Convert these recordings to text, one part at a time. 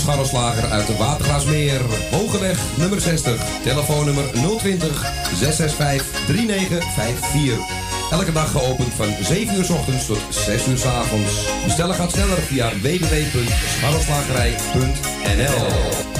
scharrelslager uit de Watergraasmeer. Hogeweg nummer 60, telefoonnummer 020 665 3954. Elke dag geopend van 7 uur s ochtends tot 6 uur s avonds. Bestellen gaat sneller via www.scharrelslagerij.nl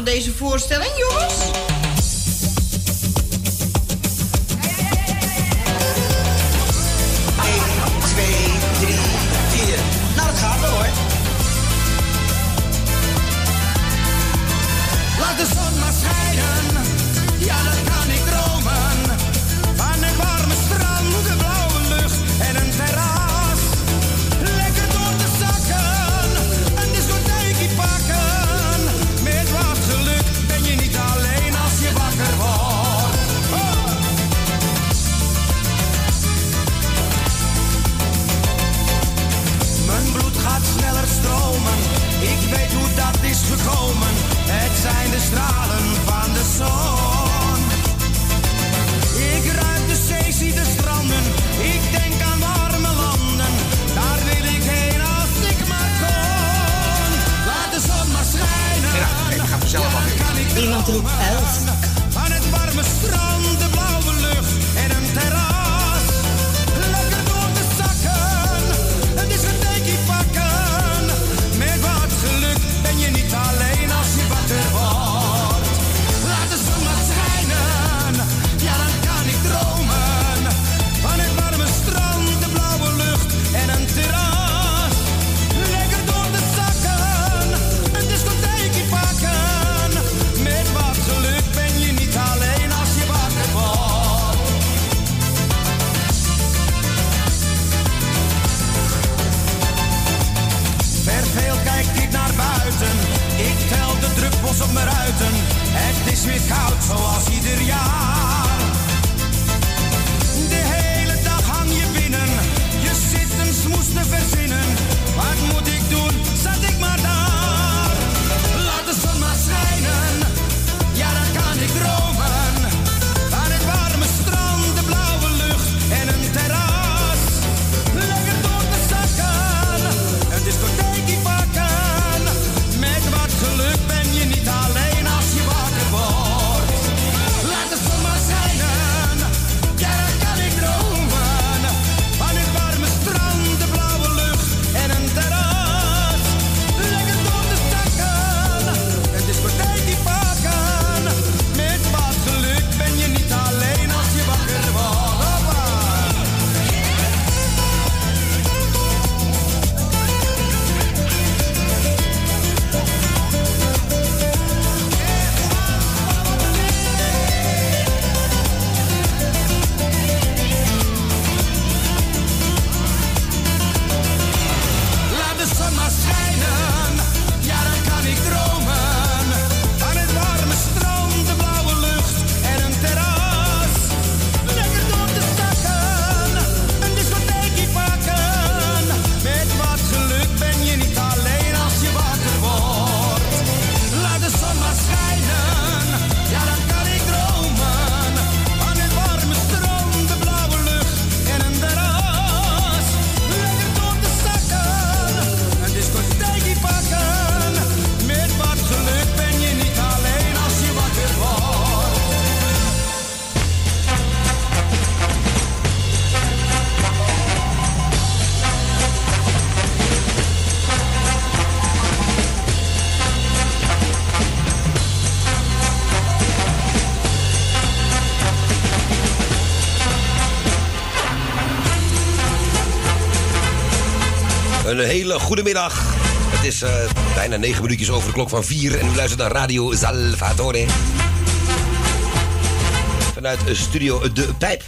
Voor deze voorstelling, jongens? Stralen van de zon. Ik ruik de zee, zie de stranden. Ik denk aan warme landen. Daar wil ik heen als ik maar kon. Laat de zon maar schijnen. ik ga vanzelf al. Iemand roept elf. Een hele goede middag. Het is uh, bijna negen minuutjes over de klok van vier en u luistert naar Radio Salvatore. Vanuit studio De Pijp.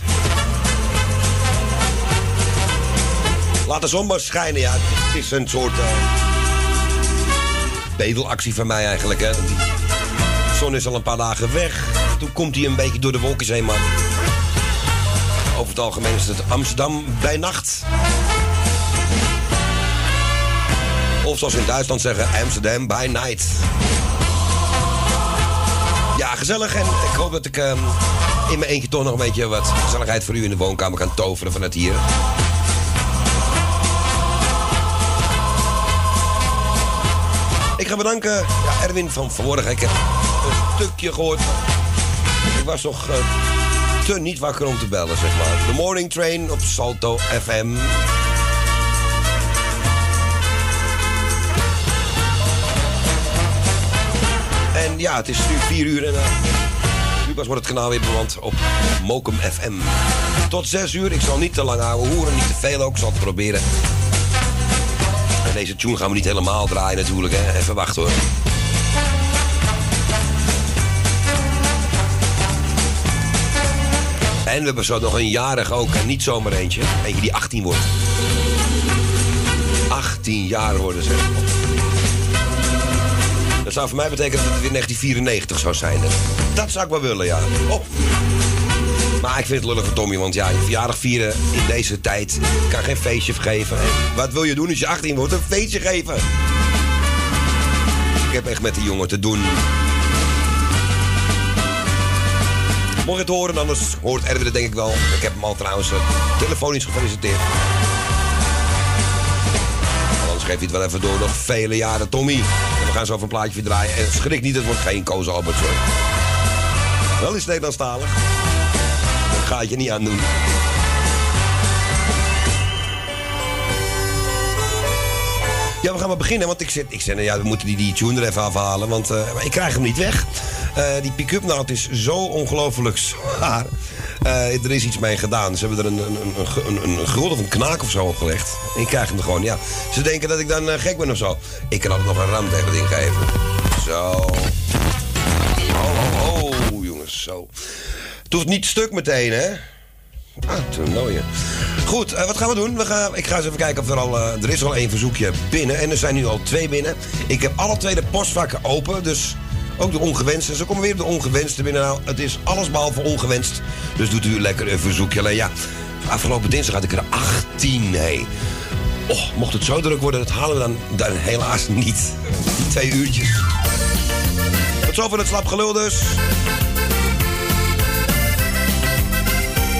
Laat de zon maar schijnen, ja. Het is een soort uh, bedelactie van mij eigenlijk, hè. Die zon is al een paar dagen weg. Toen komt hij een beetje door de wolken heen, maar... Over het algemeen is het Amsterdam bij nacht. Of zoals in Duitsland zeggen, Amsterdam by night. Ja, gezellig. En ik hoop dat ik um, in mijn eentje toch nog een beetje wat gezelligheid voor u in de woonkamer kan toveren vanuit hier. Ik ga bedanken, ja, Erwin van vanmorgen. Ik heb een stukje gehoord. Ik was nog uh, te niet wakker om te bellen, zeg maar. De Morning Train op Salto FM. En ja, het is nu 4 uur en nu pas wordt het kanaal weer bewand op Mokum FM. Tot 6 uur. Ik zal niet te lang houden hoeren, niet te veel ook. Ik zal het proberen. En deze tune gaan we niet helemaal draaien natuurlijk. Hè. Even wachten hoor. En we hebben zo nog een jarig ook. En niet zomaar eentje. Eentje die 18 wordt. 18 jaar worden ze. Dat zou voor mij betekenen dat het weer 1994 zou zijn. Dat zou ik wel willen, ja. Oh. Maar ik vind het lullig voor Tommy, want ja, je verjaardag vieren in deze tijd kan geen feestje geven. wat wil je doen als je 18 wordt? Een feestje geven. Ik heb echt met die jongen te doen. Mocht je het horen, anders hoort Erwin het denk ik wel. Ik heb hem al trouwens uh, telefonisch gefeliciteerd. Anders geeft hij het wel even door. Nog vele jaren, Tommy. We gaan zo van plaatje draaien. En schrik niet, het wordt geen Koos Albert. Wel is Nederlandstalig. Dat ga je niet aan doen. Ja, we gaan maar beginnen, want ik zit, ik zeg, ja, we moeten die, die tune er even afhalen, want uh, ik krijg hem niet weg. Uh, die pick-up naald is zo ongelooflijk zwaar. Uh, er is iets mee gedaan. Ze hebben er een, een, een, een, of een knaak of zo opgelegd. En ik krijg hem er gewoon, ja. Ze denken dat ik dan gek ben of zo. Ik kan altijd nog een ram tegen ding geven. Zo. Oh, oh, oh, jongens, zo. Het hoeft niet stuk meteen, hè? Ah, toernooien. Goed, wat gaan we doen? We gaan, ik ga eens even kijken of er al... Er is al één verzoekje binnen. En er zijn nu al twee binnen. Ik heb alle twee de postvakken open. Dus ook de ongewenste. Ze komen weer de ongewenste binnen. Nou, het is alles behalve ongewenst. Dus doet u lekker een verzoekje. Alleen ja, afgelopen dinsdag had ik er 18. Hey. Oh, mocht het zo druk worden, dat halen we dan, dan helaas niet. Die twee uurtjes. Tot zover het slap gelul dus.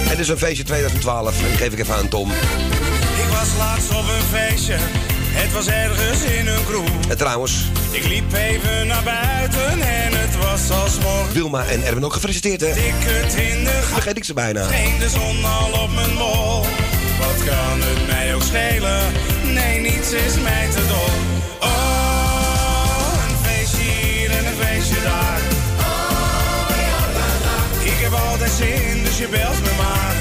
Het is een feestje 2012 en die geef ik even aan Tom. Ik was laatst op een feestje, het was ergens in een kroeg. En trouwens, Ik liep even naar buiten en het was als morgen. Wilma en Erwin ook gefeliciteerd hè. Dikke twintig, Vergeet ik ze bijna. scheen de zon al op mijn bol. Wat kan het mij ook schelen? Nee, niets is mij te dol. Oh, een feestje hier en een feestje daar. Ik heb altijd zin, dus je belt me maar.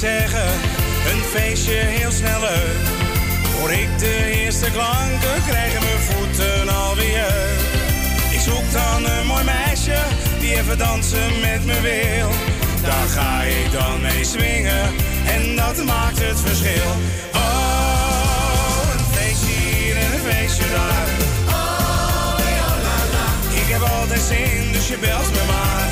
Zeggen, een feestje heel snel leuk. Hoor ik de eerste klanken, krijgen mijn voeten alweer. Ik zoek dan een mooi meisje die even dansen met me wil. Daar ga ik dan mee swingen en dat maakt het verschil. Oh, een feestje hier en een feestje daar. Ik heb altijd zin, dus je belt me maar.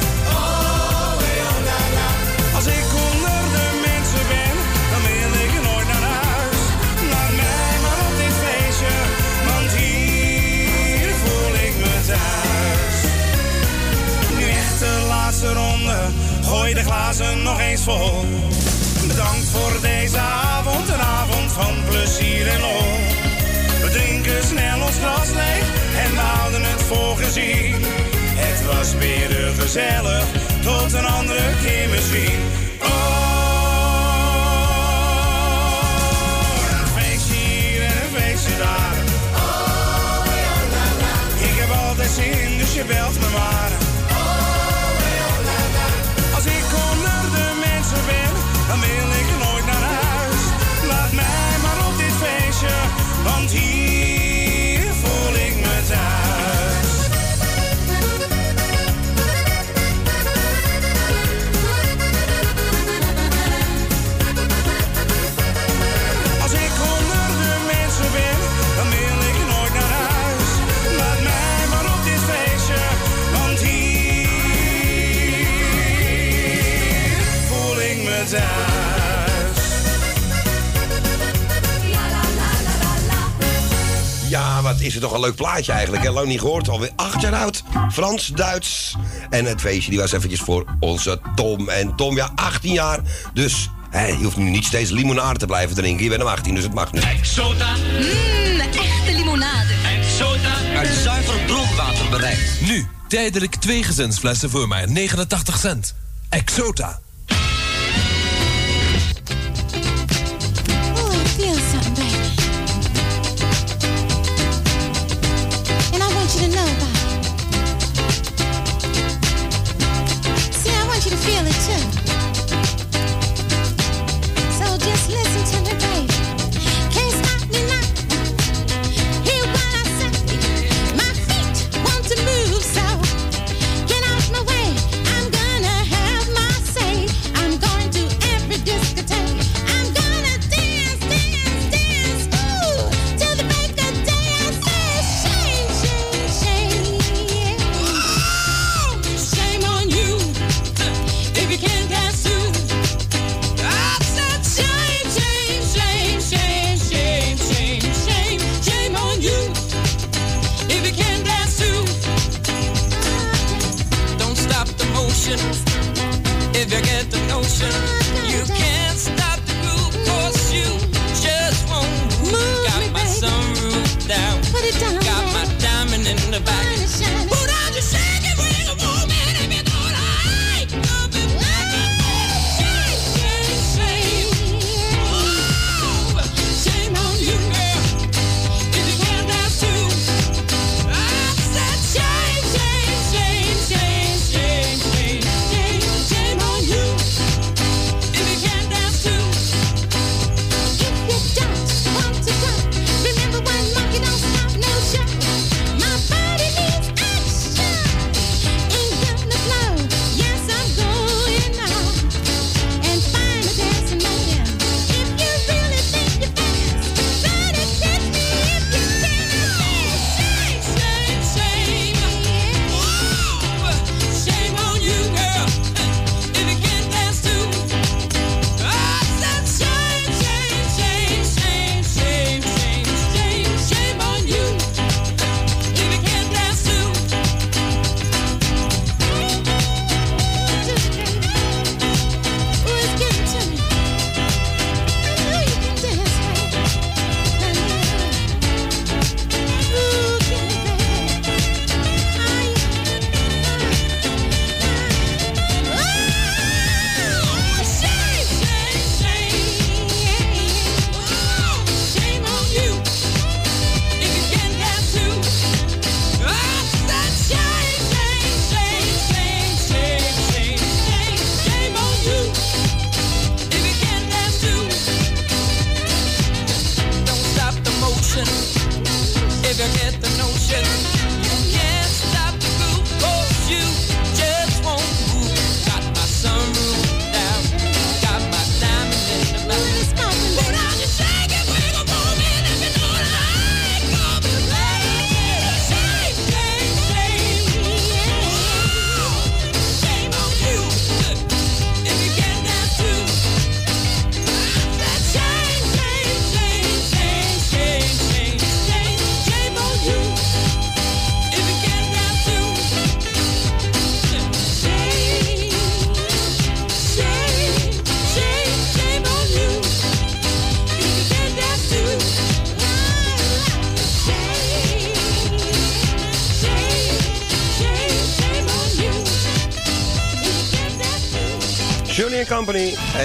is toch een leuk plaatje eigenlijk. Hè? Lang niet gehoord, alweer acht jaar oud. Frans, Duits. En het feestje die was eventjes voor onze Tom. En Tom, ja, 18 jaar. Dus hij hoeft nu niet steeds limonade te blijven drinken. Je bent hem 18, dus het mag nu. Exota, Mmm, echte limonade. Exota, Uit zuiver bronwater bereid. Nu, tijdelijk twee gezinsflessen voor maar 89 cent. Exota.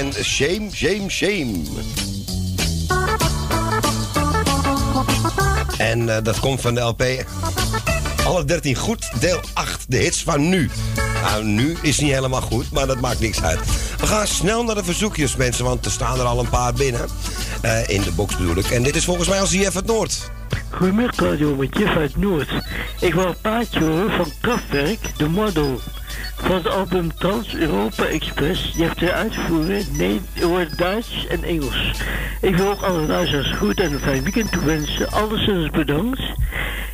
En Shame, Shame, Shame. En eh, dat komt van de LP. Alle 13 goed, deel 8, de hits van nu. Nou, nu is niet helemaal goed, maar dat maakt niks uit. We gaan snel naar de verzoekjes, mensen, want er staan er al een paar binnen. Eh, in de box bedoel ik. En dit is volgens mij als IF het Noord. Goedemiddag Radio met Jeff uit Noord. Ik wil een horen van Kraftwerk, de model. Van het album Trans-Europa Express. Je hebt de uitvoeren nee, wordt Duits en Engels. Ik wil ook alle luisteraars goed en een fijn weekend toewensen. Alleszins bedankt.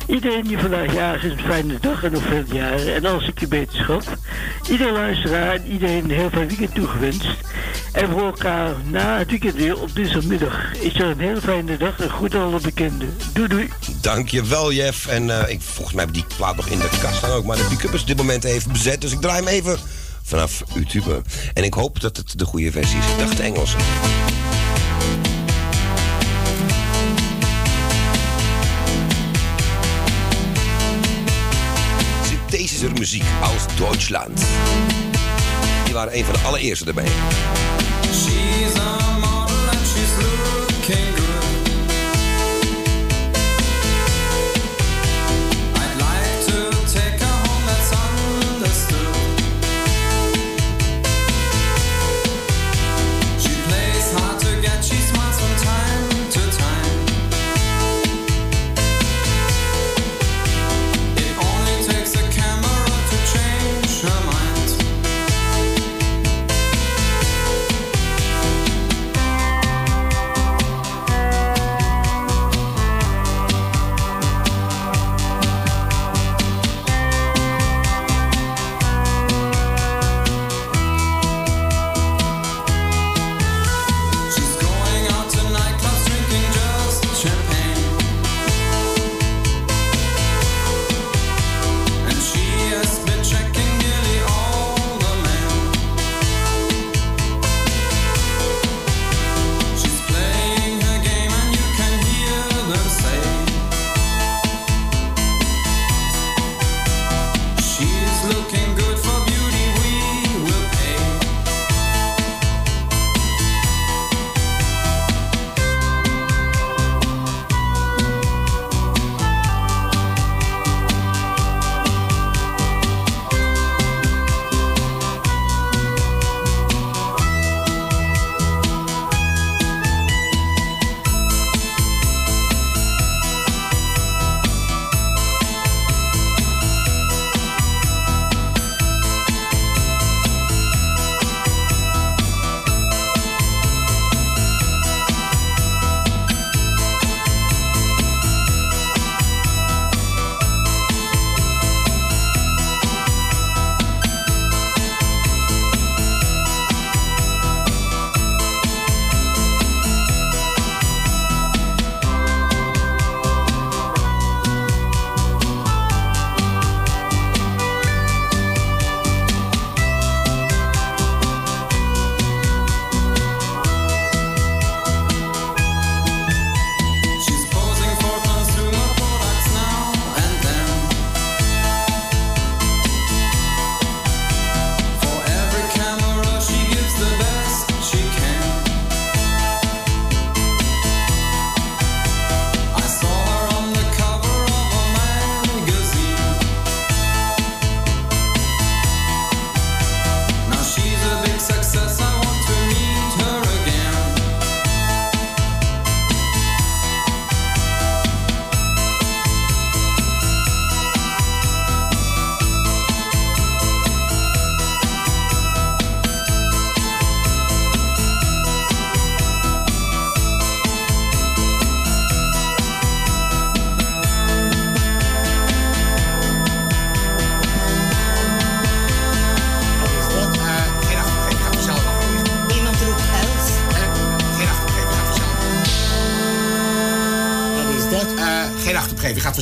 Iedereen die vandaag is, een fijne dag en nog veel jaren. En als ik je beterschap. Iedere luisteraar en iedereen een heel fijn weekend toegewenst. En voor elkaar na het weekend weer op dinsdagmiddag. Ik zeg een hele fijne dag en goed alle bekenden. Doei doei. Dankjewel, Jeff. En eh, ik, volgens mij heb die plaat nog in de kast staan ook. Maar de pick-up is dit moment even bezet. Dus ik draai hem even vanaf YouTube. En ik hoop dat het de goede versie is. Ik dacht de Engelse. Deze is er muziek uit Duitsland. Die waren een van de allereerste erbij. hands on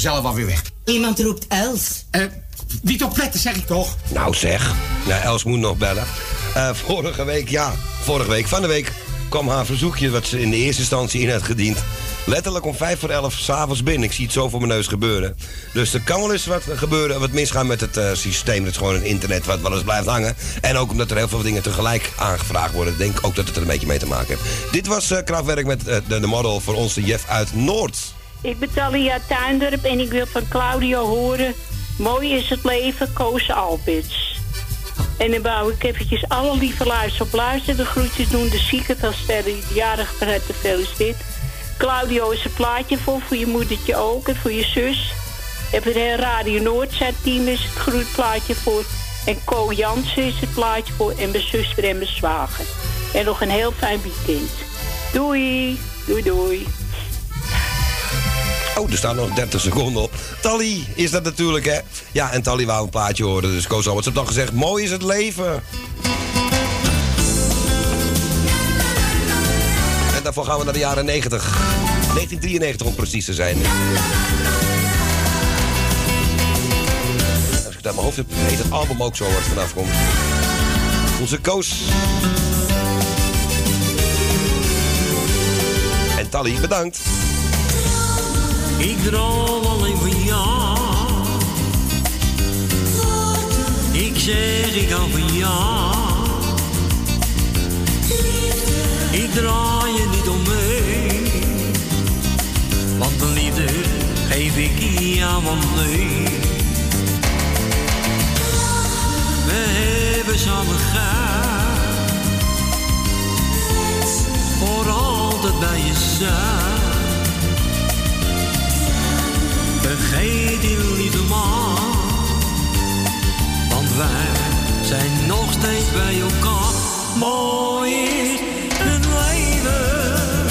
vanzelf alweer weg. Iemand roept Els. Niet opletten, zeg ik toch? Nou zeg. Nou, Els moet nog bellen. Eh, vorige week, ja, vorige week, van de week kwam haar verzoekje... wat ze in de eerste instantie in had gediend. letterlijk om vijf voor elf s'avonds binnen. Ik zie het zo voor mijn neus gebeuren. Dus er kan wel eens wat gebeuren, wat misgaan met het eh, systeem. Het is gewoon een internet wat wel eens blijft hangen. En ook omdat er heel veel dingen tegelijk aangevraagd worden. Ik denk ook dat het er een beetje mee te maken heeft. Dit was eh Kraftwerk met eh, de, de model voor onze Jeff uit Noord. Ik ben Talia Tuindorp en ik wil van Claudio horen... Mooi is het leven, Koos Alberts. En dan wou ik eventjes alle lieve luisteren op luisteren. De groetjes doen de zieke van Sterren die jarige van harte gefeliciteerd. Claudio is een plaatje voor, voor je moedertje ook en voor je zus. En voor de Radio Noordzijteam is het groetplaatje voor. En Co Jansen is het plaatje voor. En mijn zuster en mijn zwager. En nog een heel fijn weekend. Doei, doei doei. Oh, er staan nog 30 seconden op. Tally is dat natuurlijk, hè? Ja, en Tally wou een plaatje horen. Dus Koos Alberts heeft dan gezegd, mooi is het leven. En daarvoor gaan we naar de jaren 90. 1993 om precies te zijn. Als ik het uit mijn hoofd heb, heet het album ook zo het vanaf komt. Onze Koos. En Tally, bedankt. Ik droom alleen van jou. Ik zeg ik hou van jou. Ik draai je niet omheen. Want de liefde geef ik jou van mee. We hebben samen gehad. Voor altijd bij je zijn. Vergeet die lieve man, want wij zijn nog steeds bij elkaar. Mooi is het leven,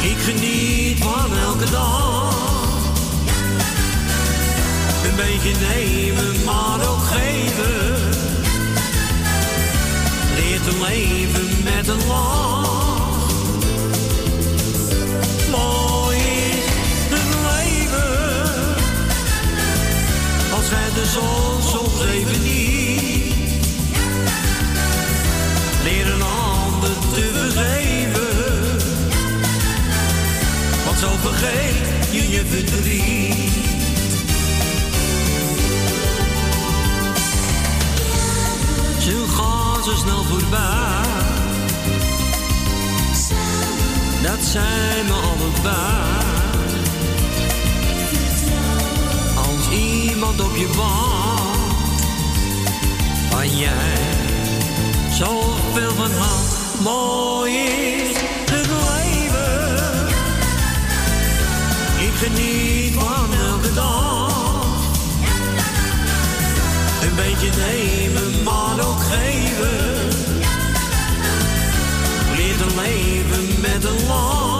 ik geniet van elke dag. Een beetje nemen, maar ook geven. Leer te leven met een lach. Mooi schijnt de zon soms even niet. Leer een te vergeven. Want zo vergeet je je verdriet. Ze gaan zo snel voorbij. Dat zijn we allebei. Iemand op je wacht, waar jij zoveel van houdt. Mooi is het leven. Ik geniet van elke dag. Een beetje nemen, maar ook geven. Leer te leven met een lach.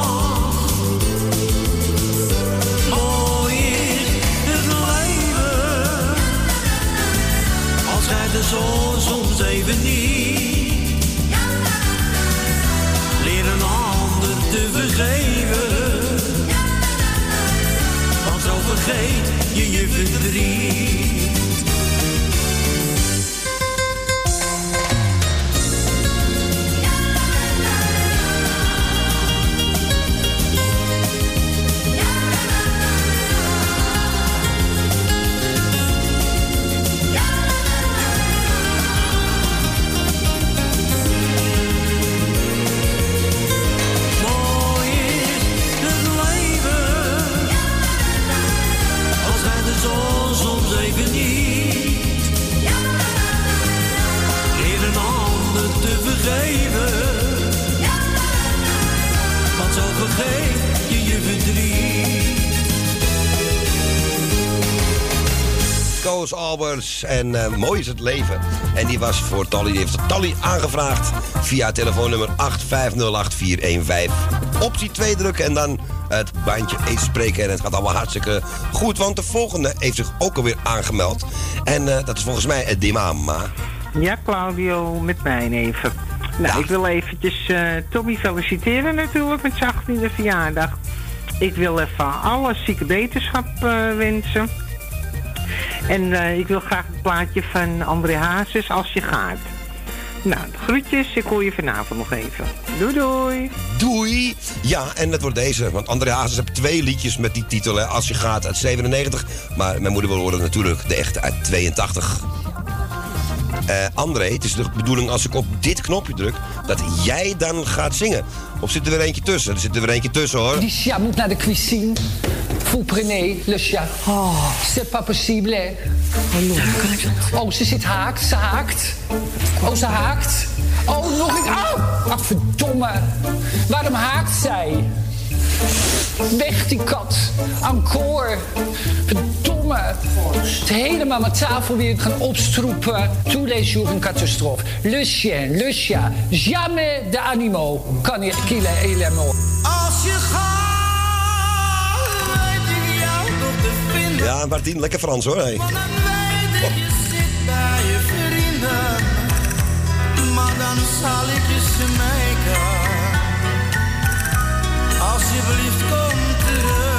Zon soms even niet. Leer een ander te vergeven. Want zo vergeet je je verdriet. Albers en eh, Mooi is het leven. En die was voor Tally, die heeft Tally aangevraagd via telefoonnummer 8508415. Optie 2 drukken en dan het bandje eens spreken. En het gaat allemaal hartstikke goed, want de volgende heeft zich ook alweer aangemeld. En eh, dat is volgens mij het Dimama. Ja, Claudio, met mij even. Nou, ik wil eventjes eh, Tommy feliciteren natuurlijk met zijn 18e verjaardag. Ik wil even alle zieke wetenschap eh, wensen. En eh, ik wil graag het plaatje van André Hazes als je gaat. Nou, groetjes. Ik hoor je vanavond nog even. Doei doei. Doei! Ja, en dat wordt deze. Want André Hazes heeft twee liedjes met die titel. Hè. Als je gaat uit 97. Maar mijn moeder wil horen natuurlijk de echte uit 82. Eh, André, het is de bedoeling als ik op dit knopje druk... dat jij dan gaat zingen. Of zit er weer eentje tussen? Er zit er weer eentje tussen, hoor. Lucia moet naar de cuisine. Vous prenez, Lucia. Oh, c'est pas possible. hè. Oh, ze zit haakt, ze haakt. Oh, ze haakt. Oh, nog een... Oh, ach, verdomme. Waarom haakt zij? Weg die kat. Encore. Verdomme. Het helemaal mijn tafel weer gaan opstroepen. Tous les jours een catastrofe. Le chien, le chien. Jamais de animaux. Kan qu'il est mort. Als je gaat, weet ik jou toch te vinden. Ja, Martien, lekker Frans, hoor. Hey. Want dan weet ik, je zit bij je vrienden. Maar dan zal ik je smeken. Alsjeblieft, kom terug.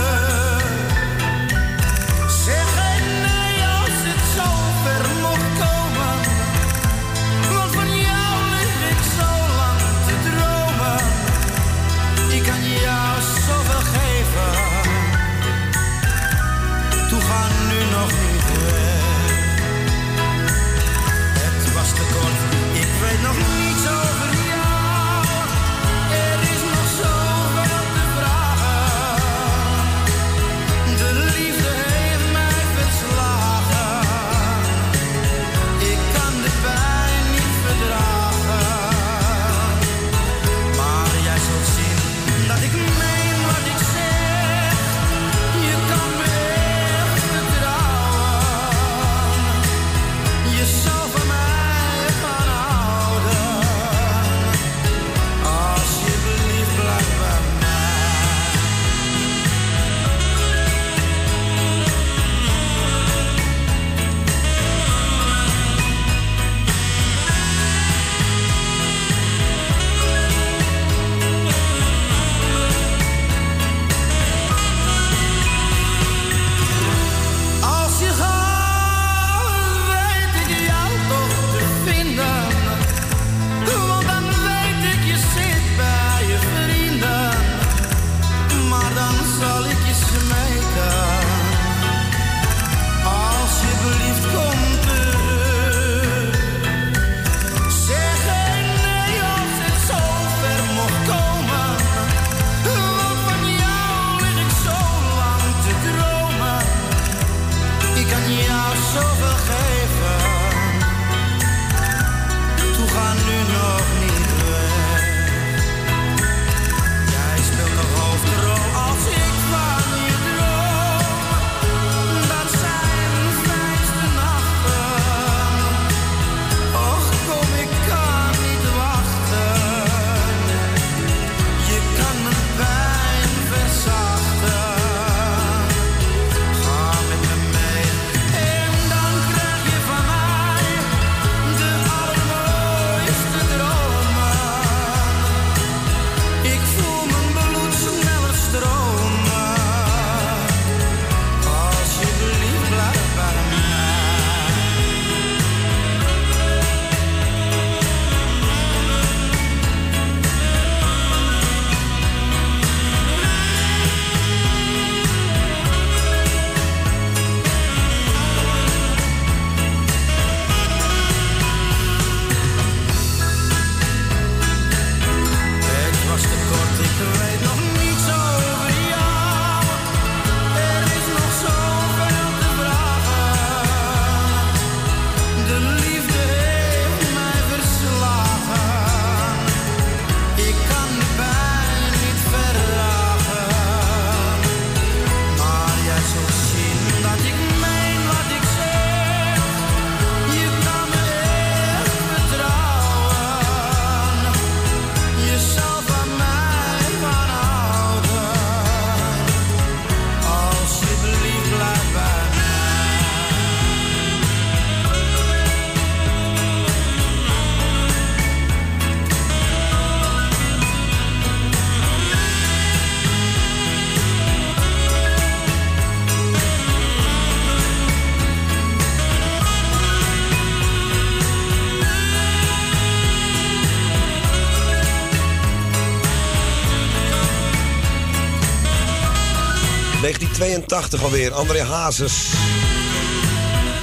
82 alweer. André Hazes.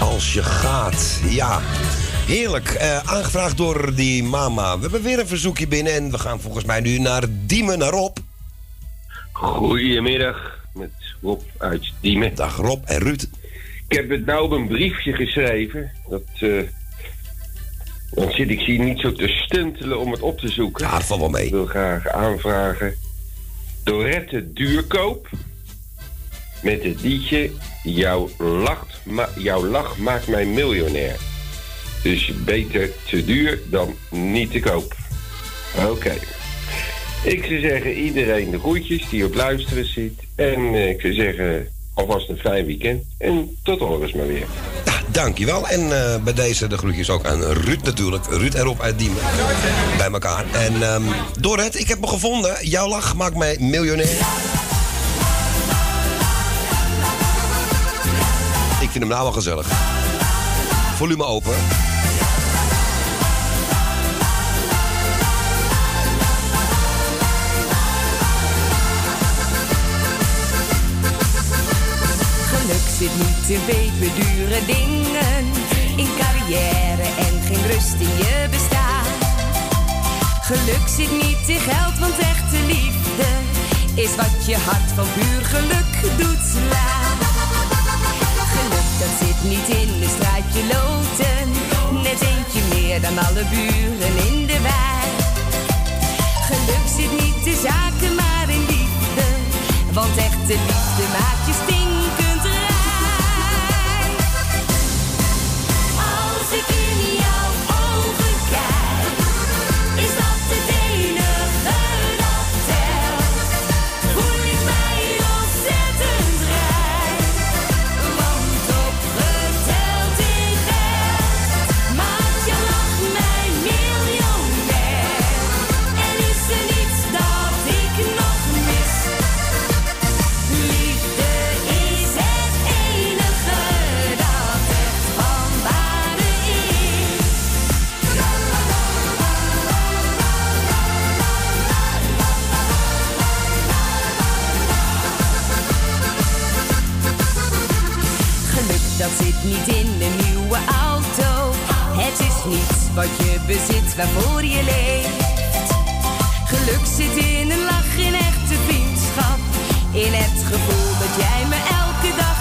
Als je gaat. Ja. Heerlijk. Eh, aangevraagd door die mama. We hebben weer een verzoekje binnen. En we gaan volgens mij nu naar Diemen, naar Rob. Goedemiddag, met Rob uit Diemen. Dag Rob en Ruud. Ik heb het nou op een briefje geschreven. Dat, eh, dan zit ik hier niet zo te stuntelen om het op te zoeken. Ja, dat valt wel mee. Ik wil graag aanvragen. Dorette Duurkoop. Met het liedje Jouw, lacht, ma- jouw lach maakt mij miljonair. Dus beter te duur dan niet te koop. Oké. Ik zou zeggen, iedereen de groetjes die op luisteren zit. En eh, ik zou zeggen, alvast een fijn weekend. En tot horens maar weer. Dankjewel. En eh, bij deze de groetjes ook aan Ruud natuurlijk. Ruud en Rob uit Diemen. Bij elkaar. En ehm Dorrit, ik heb me gevonden. Jouw lach maakt mij miljonair. Vind hem nou wel gezellig. Volume open. Geluk zit niet in peperdure dingen, in carrière en geen rust in je bestaan. Geluk zit niet in geld, want echte liefde is wat je hart van puur geluk doet slaan. Dat zit niet in een straatje loten, net eentje meer dan alle buren in de wijk. Geluk zit niet in zaken, maar in liefde, want echte liefde maakt je stinkend wat je bezit waarvoor je leeft. Geluk zit in een lach, in echte vriendschap. In het gevoel dat jij me elke dag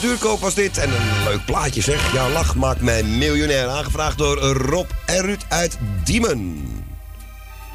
Duurkoop was dit. En een leuk plaatje zeg. Jouw lach maakt mij miljonair. Aangevraagd door Rob en Ruud uit Diemen.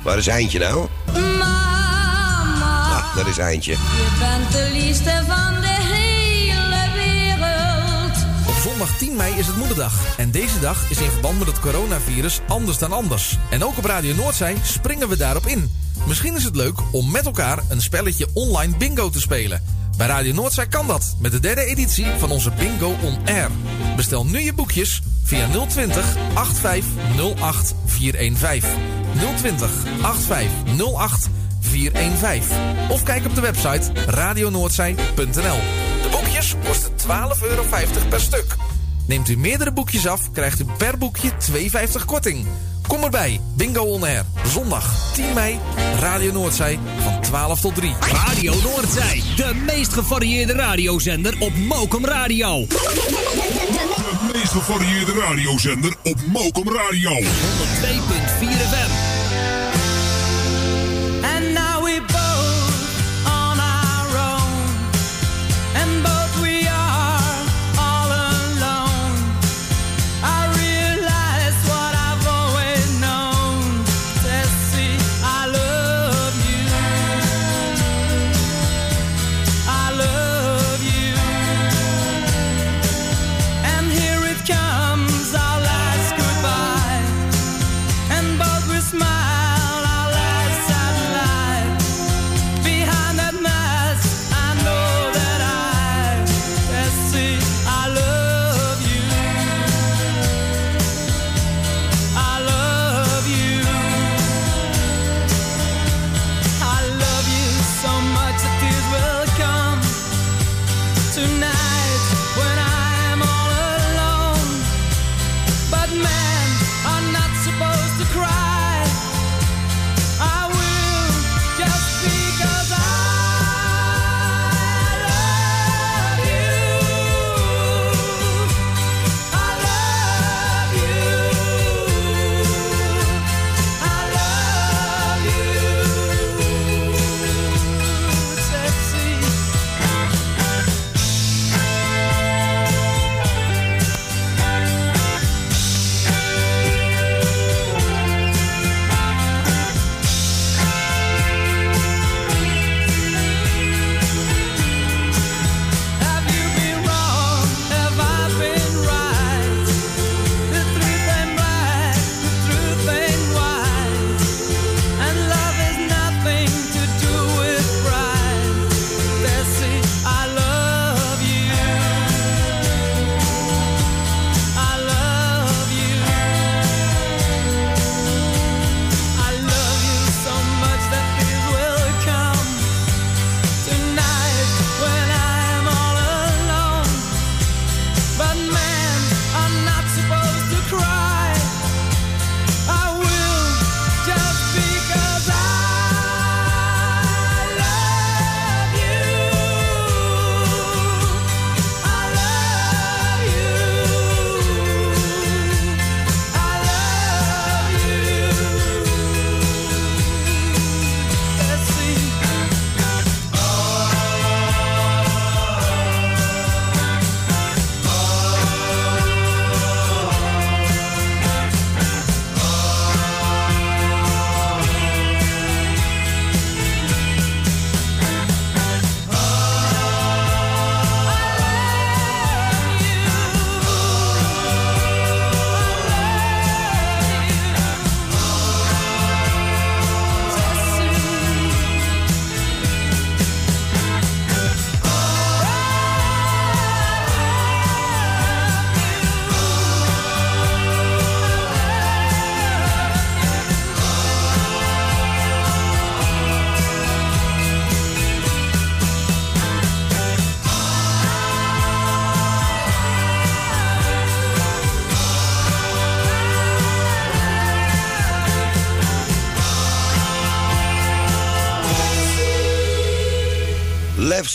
Waar is Eindje nou? Mama, Ah, dat is Eindje. je bent de liefste van de hele wereld. Op zondag 10 mei is het Moederdag. En deze dag is in verband met het coronavirus anders dan anders. En ook op Radio Noordzij springen we daarop in. Misschien is het leuk om met elkaar een spelletje online bingo te spelen. Bij Radio Noordzij kan dat met de derde editie van onze Bingo on Air. Bestel nu je boekjes via 020 8508 415. 020 8508 415. Of kijk op de website radionoordzij.nl. De boekjes kosten 12,50 euro per stuk. Neemt u meerdere boekjes af, krijgt u per boekje 2,50 korting. Kom erbij, Bingo On Air. Zondag 10 mei, Radio Noordzij van 12 tot 3. Radio Noordzij, de meest gevarieerde radiozender op Mokum Radio. De meest gevarieerde radiozender op Mokum Radio.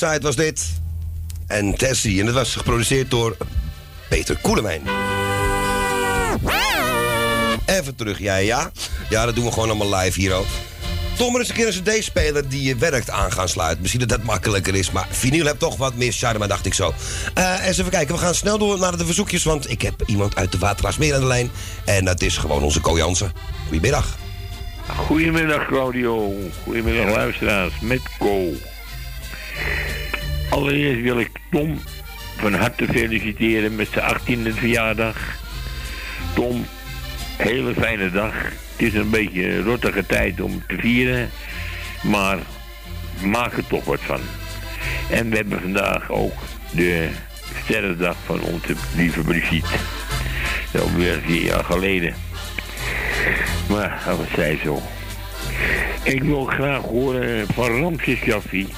Left Side was dit. En Tessie. En dat was geproduceerd door Peter Koelemijn. Even terug, ja, ja. Ja, dat doen we gewoon allemaal live hier ook. Tom, is een keer een cd-speler die je werkt aan gaan sluiten. Misschien dat dat makkelijker is, maar vinyl heeft toch wat meer charme, dacht ik zo. Eh eens even kijken, we gaan snel door naar de verzoekjes, want ik heb iemand uit de Watergraafsmeer aan de lijn. En dat is gewoon onze Ko Jansen. Goedemiddag. Goedemiddag Claudio, goedemiddag luisteraars, met Ko. Allereerst wil ik Tom van harte feliciteren met zijn 18e verjaardag. Tom, hele fijne dag. Het is een beetje een rottige tijd om te vieren, maar maak er toch wat van. En we hebben vandaag ook de sterrendag van onze lieve Brigitte. Dat is alweer vier jaar geleden. Maar dat zij zo. Ik wil graag horen van Ramses Jaffi.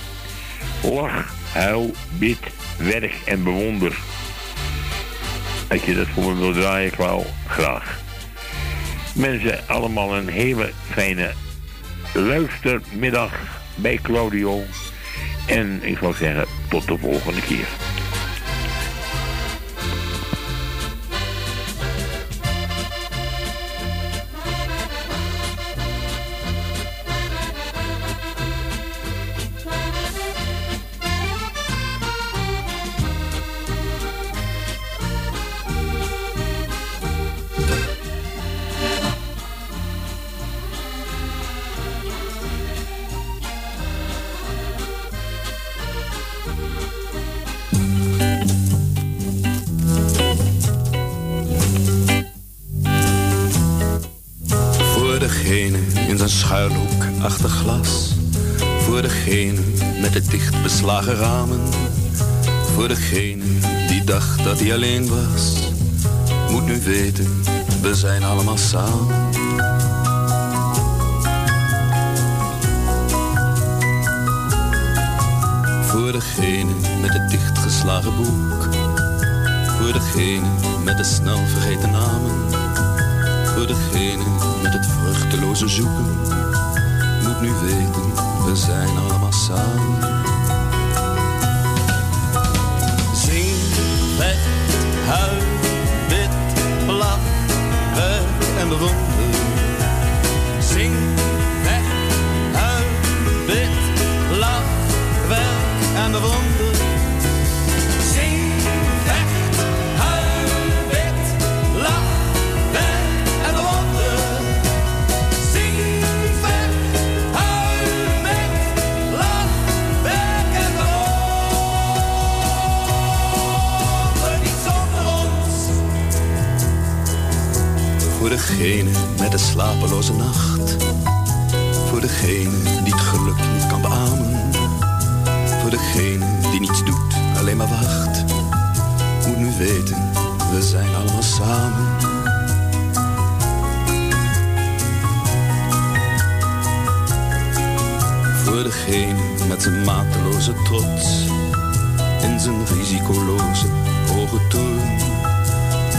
Lach, huil, bid, werk en bewonder. Als je dat voor me wil draaien, Klauw, graag. Mensen, allemaal een hele fijne luistermiddag bij Claudio. En ik zou zeggen, tot de volgende keer. Dat hij alleen was. Moet nu weten, we zijn allemaal samen. Voor degene met het dichtgeslagen boek. Voor degene met de snel vergeten namen. Voor degene met het vruchteloze zoeken. Moet nu weten, we zijn allemaal samen. Huil, bid, lach, en bewonder. Zing, vecht, huil, bid, lach, werk en bewonder. Degene met de slapeloze nacht. Voor degene die het geluk niet kan beamen. Voor degene die niets doet, alleen maar wacht. Moet nu weten, we zijn allemaal samen. Voor degene met zijn mateloze trots. In zijn risicoloze hoge toren.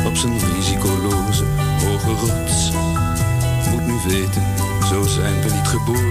Op zijn risicoloze hoge rots. Moet nu weten, zo zijn we niet geboren.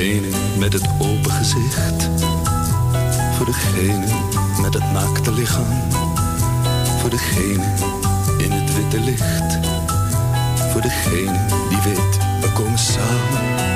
Degene met het open gezicht. Voor degene met het naakte lichaam. Voor degene in het witte licht. Voor degene die weet, we komen samen.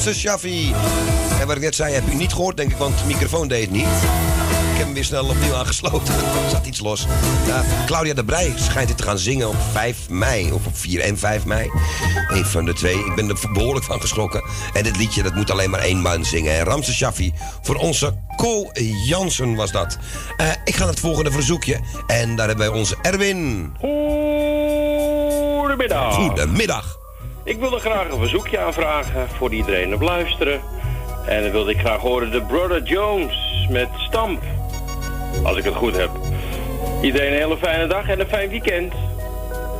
Ramses Shaffi. En wat ik net zei, heb u niet gehoord, denk ik, want de microfoon deed het niet. heb hem weer snel opnieuw aangesloten. Er zat iets los. Ja, Claudia de Brij schijnt dit te gaan zingen op 5 mei. Of op 4 en 5 mei. Eén van de twee. Ik ben er behoorlijk van geschrokken. En dit liedje, dat moet alleen maar één man zingen. hè. Ramse Shaffi. Voor onze Co Jansen was dat. Eh, ik ga naar het volgende verzoekje. En daar hebben wij onze Erwin. Goedemiddag. Goedemiddag. Ik wilde graag een verzoekje aanvragen voor iedereen op luisteren. En dan wilde ik graag horen de Brother Jones met Stamp. Als ik het goed heb. Iedereen een hele fijne dag en een fijn weekend.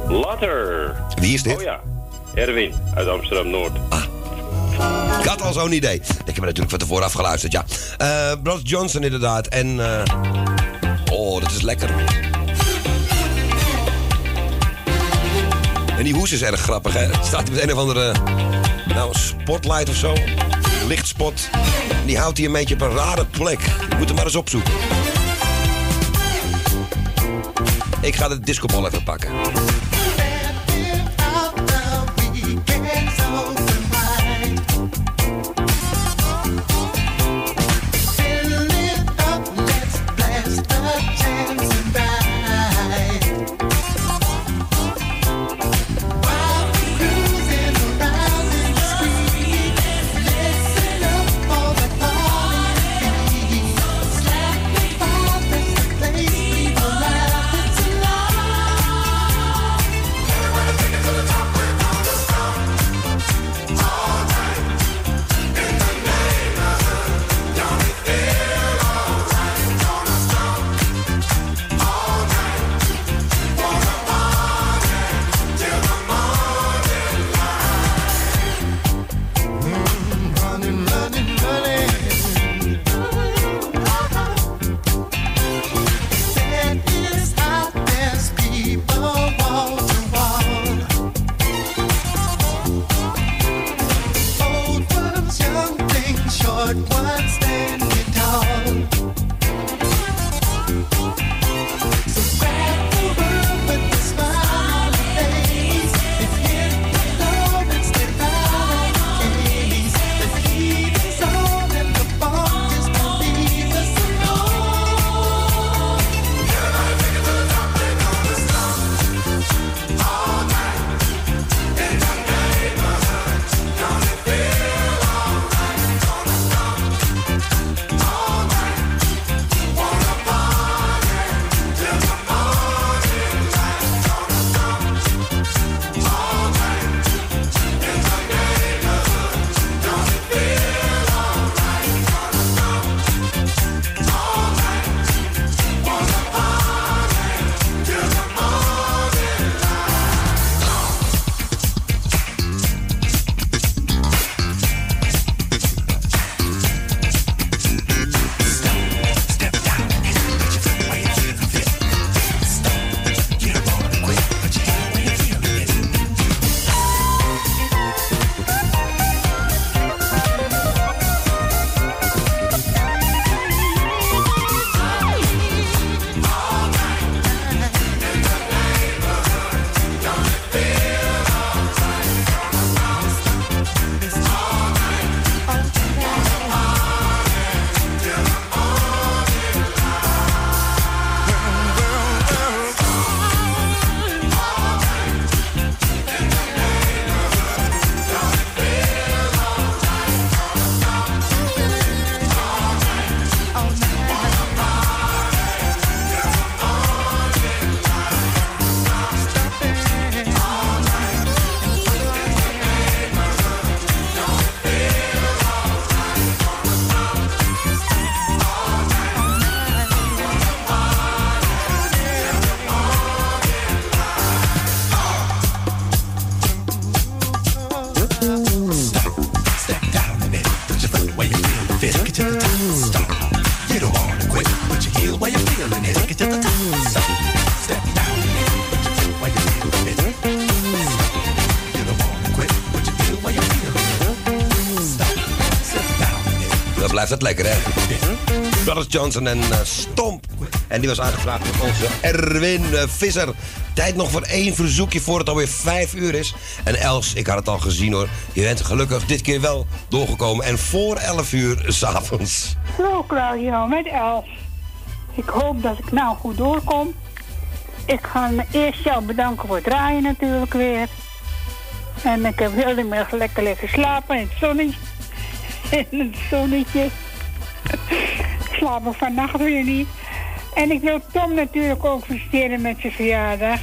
Later. Wie is dit? Oh ja, Erwin uit Amsterdam-Noord. Ik had al zo'n idee. Ik heb er natuurlijk van tevoren afgeluisterd, ja. Eh Brad Johnson inderdaad. En... eh, oh, dat is lekker. En die hoes is erg grappig, hè. Staat hij met een of andere... Nou, spotlight of zo. Lichtspot. En die houdt hij een beetje op een rare plek. Je moet hem maar eens opzoeken. Ik ga de discobal even pakken. Het lekker, hè? Brothers Johnson en eh, Stomp. En die was aangevraagd door onze Erwin eh, Visser. Tijd nog voor één verzoekje voor het alweer vijf uur is. En Els, ik had het al gezien hoor. Je bent gelukkig dit keer wel doorgekomen. En voor elf uur s'avonds. Hallo Claudio, met Els. Ik hoop dat ik nou goed doorkom. Ik ga me eerst jou bedanken voor het draaien natuurlijk weer. En ik heb heel de middag lekker lekker slapen in het zonnetje. In het zonnetje. Ik slaap ook vannacht weer niet. En ik wil Tom natuurlijk ook feliciteren met zijn verjaardag.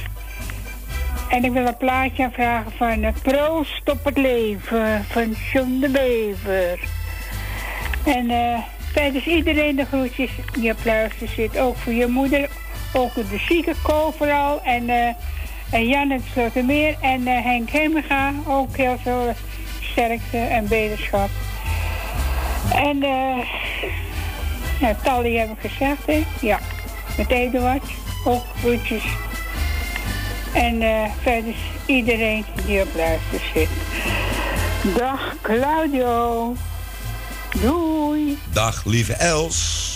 En ik wil een plaatje aanvragen van eh, Proost op het leven van John de Bever. En eh tijdens iedereen de groetjes die op luisteren zit. Ook voor je moeder, ook de zieke Ko vooral. En, eh en Jan het Slotermeer en Henk Hemega. Ook heel veel sterkte en beterschap. En eh ja, Tally heb ik gezegd, hè? Ja. Met Eduard. Ook groetjes. En eh, verder iedereen die op luister zit. Dag Claudio. Doei. Dag, lieve Els.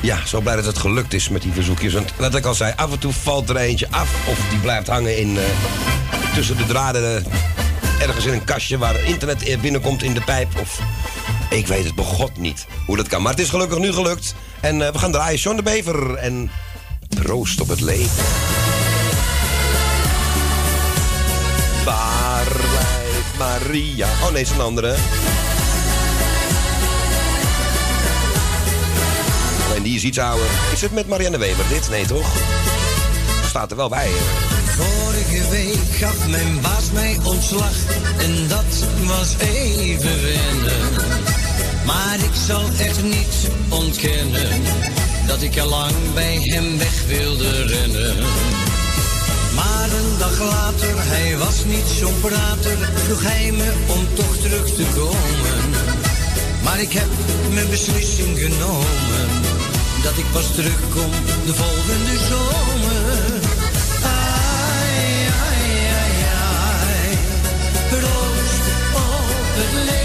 Ja, zo blij dat het gelukt is met die verzoekjes. Want wat ik al zei, af en toe valt er eentje af. Of die blijft hangen in, eh, tussen de draden. eh, ergens in een kastje waar internet eh, binnenkomt in de pijp. Of ik weet het begot niet hoe dat kan. Maar het is gelukkig nu gelukt. En eh, we gaan draaien John de Bever. En proost op het leven. Waar blijft Maria? Oh nee, is een andere. Alleen die is iets ouder. Is het met Marianne Weber dit? Nee toch? Staat er wel bij. Vorige week gaf mijn baas mij ontslag en dat was even wennen. Maar ik zal echt niet ontkennen dat ik al lang bij hem weg wilde rennen. Maar een dag later, hij was niet zo'n prater, vroeg hij me om toch terug te komen. Maar ik heb mijn beslissing genomen, dat ik pas terugkom de volgende zomer. Ai, ai, ai, ai. Op het.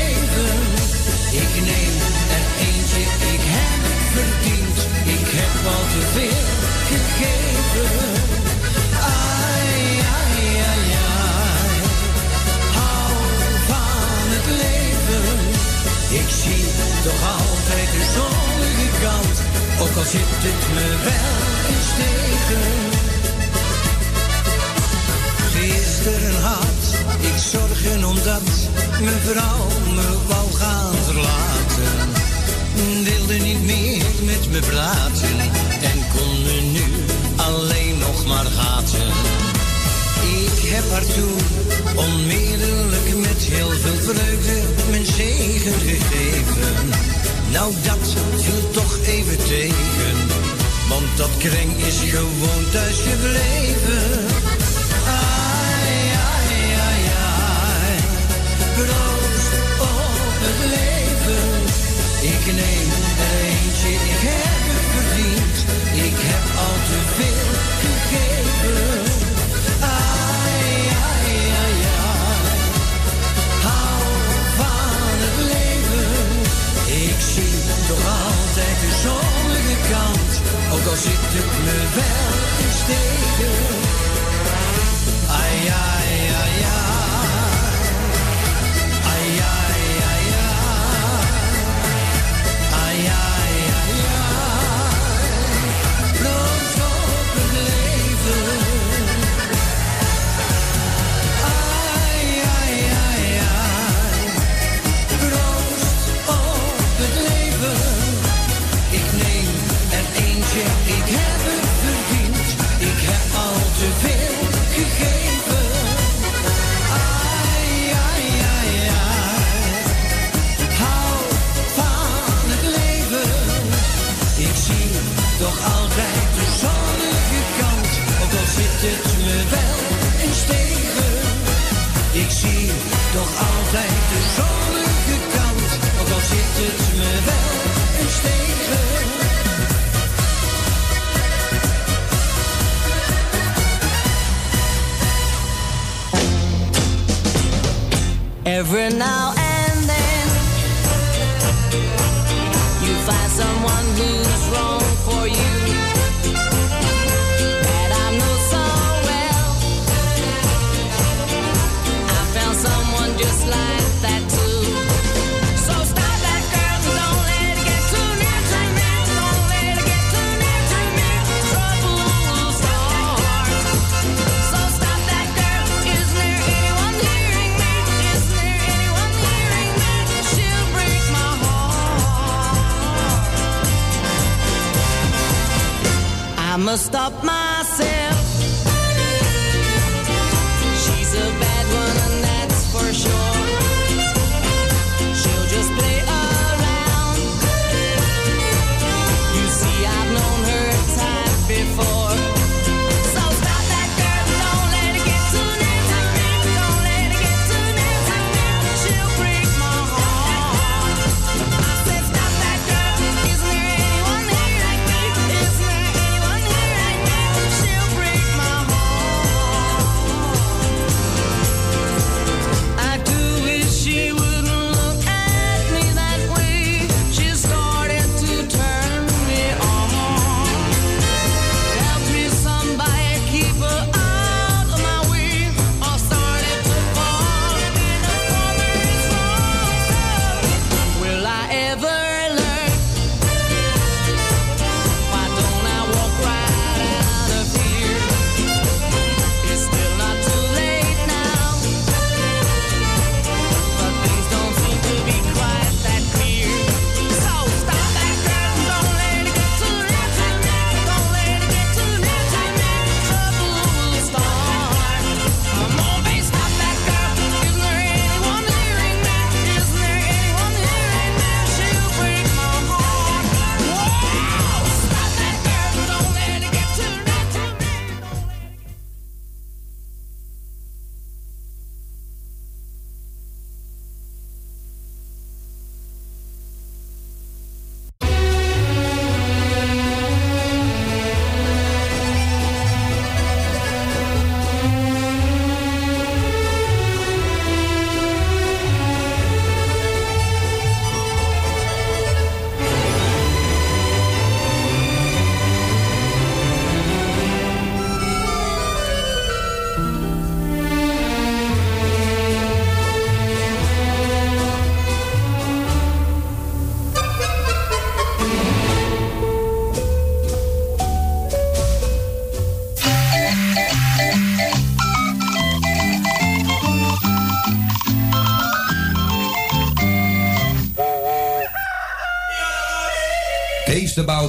Toch altijd de zonnige kant. Ook al zit het me wel eens tegen. Gisteren had ik zorgen omdat mijn vrouw me wou gaan verlaten. Wilde niet meer met me praten en kon me nu alleen nog maar haten. Ik heb haar toen onmiddellijk met heel veel vreugde mijn zegen gegeven. Nou, dat viel toch even tegen, want dat kreng is gewoon thuis gebleven. Ai, ai, ai, ai. Op het leven. Ik neem er eentje, ik heb het verdiend. Ik heb al te veel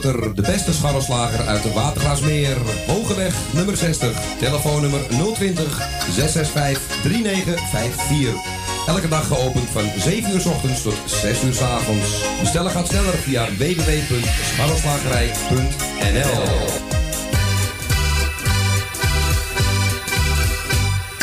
De beste scharrelslager uit de Watergraasmeer. Hogeweg nummer 60, telefoonnummer 020 665 3954. Elke dag geopend van 7 uur s ochtends tot 6 uur s avonds. Bestellen gaat sneller via www.scharrelslagerij.nl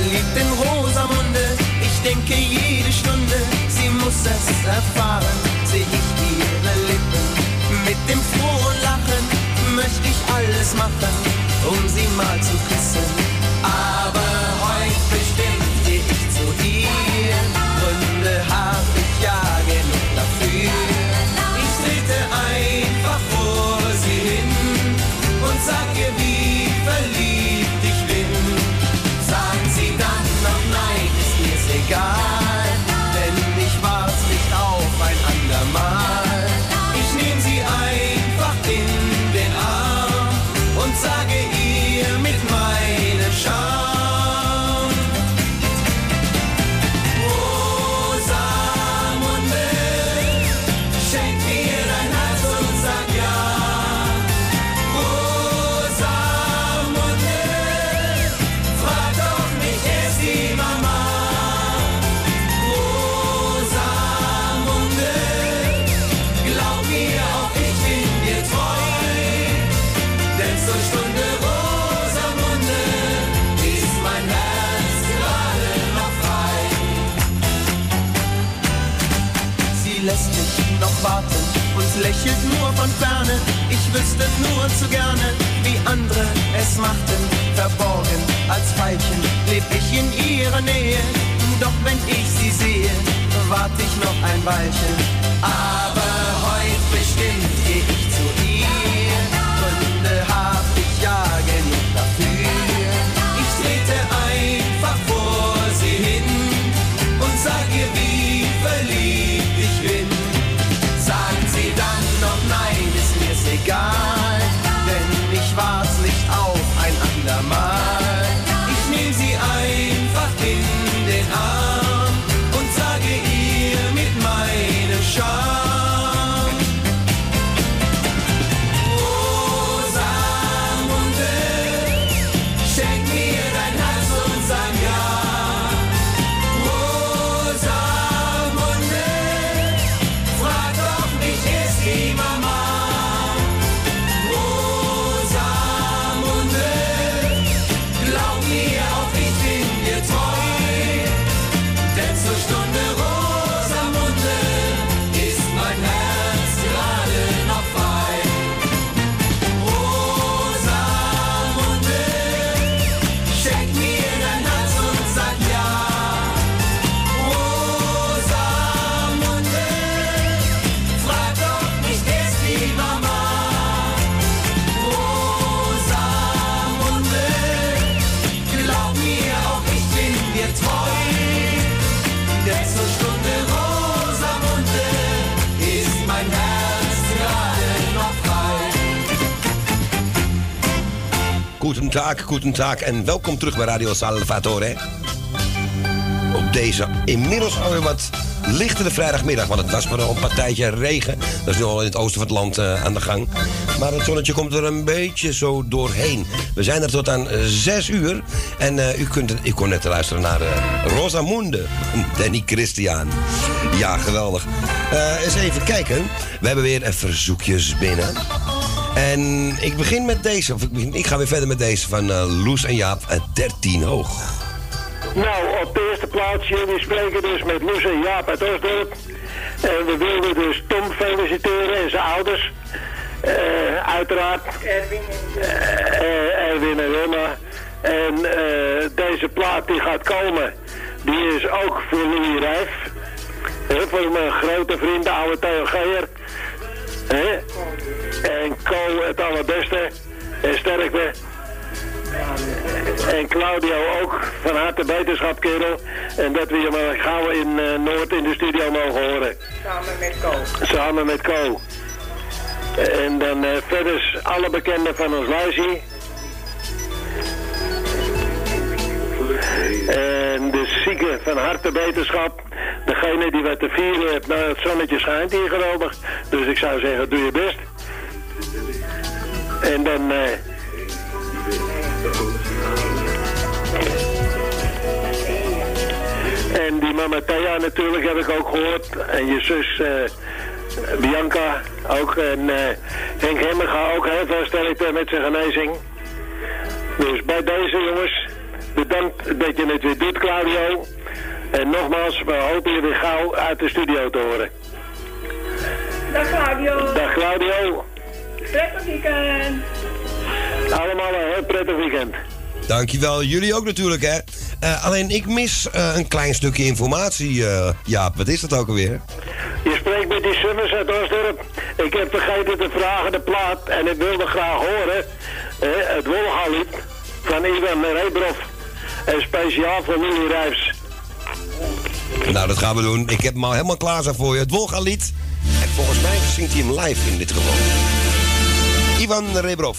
little noch warten und lächelt nur von ferne. Ich wüsste nur zu gerne, wie andere es machten. Verborgen als Veilchen leb ich in ihrer Nähe. Doch wenn ich sie sehe, warte ich noch ein Weilchen. Aber Guten Tag, en welkom terug bij Radio Salvatore. Op deze inmiddels alweer wat lichtere vrijdagmiddag, want het was maar een partijtje regen. Dat is nu al in het oosten van het land eh, aan de gang. Maar het zonnetje komt er een beetje zo doorheen. We zijn er tot aan eh, zes uur. En eh, u, kunt, u kon net luisteren naar eh, Rosamunde, Danny Christian. Ja, geweldig. Eh, eens even kijken. We hebben weer eh, verzoekjes binnen. En ik begin met deze, of ik, begin- ik ga weer verder met deze van eh, Loes en Jaap, eh, 13 hoog. Nou, op de eerste plaats, jullie spreken dus met Loes en Jaap uit Osdorp. En we wilden dus Tom feliciteren en zijn ouders. Eh, uiteraard. Erwin. Erwin en Wilma. En eh, deze plaat die gaat komen, die is ook voor Louis Rijf. Voor mijn grote vriend, de oude Theo Geijer. Hè? En Co het allerbeste. En sterkte. En Claudio ook, van harte beterschap, kerel. En dat we je maar gauw in eh, Noord in de studio mogen horen. Samen met Co. Samen met Co. En dan eh, verder alle bekenden van ons lijstje. En de zieken van harte beterschap. Degene die wat te vieren heeft, nou het zonnetje schijnt hier geweldig. Dus ik zou zeggen, doe je best. En dan... eh, En die mama Thea natuurlijk heb ik ook gehoord. En je zus eh, Bianca ook. En eh Henk Hemmerga ook heel veel sterkte met zijn genezing. Dus bij deze jongens, bedankt dat je het weer doet Claudio. En nogmaals, we hopen je weer gauw uit de studio te horen. Dag Claudio. Dag Claudio. Prettig weekend. Allemaal een heel prettig weekend. Dankjewel, jullie ook natuurlijk hè. Eh, alleen ik mis eh, een klein stukje informatie, eh Jaap. Wat is dat ook alweer? Je spreekt met die Summers uit Osdorp. Ik heb vergeten te vragen de plaat en ik wilde graag horen het Wolga-lied van Ivan Rebrov. En speciaal voor Willy Rijfs. Nou, dat gaan we doen. Ik heb hem al helemaal klaar staan voor je. Het Wolga-lied. En volgens mij zingt hij hem live in dit geval. Ivan Rebrov.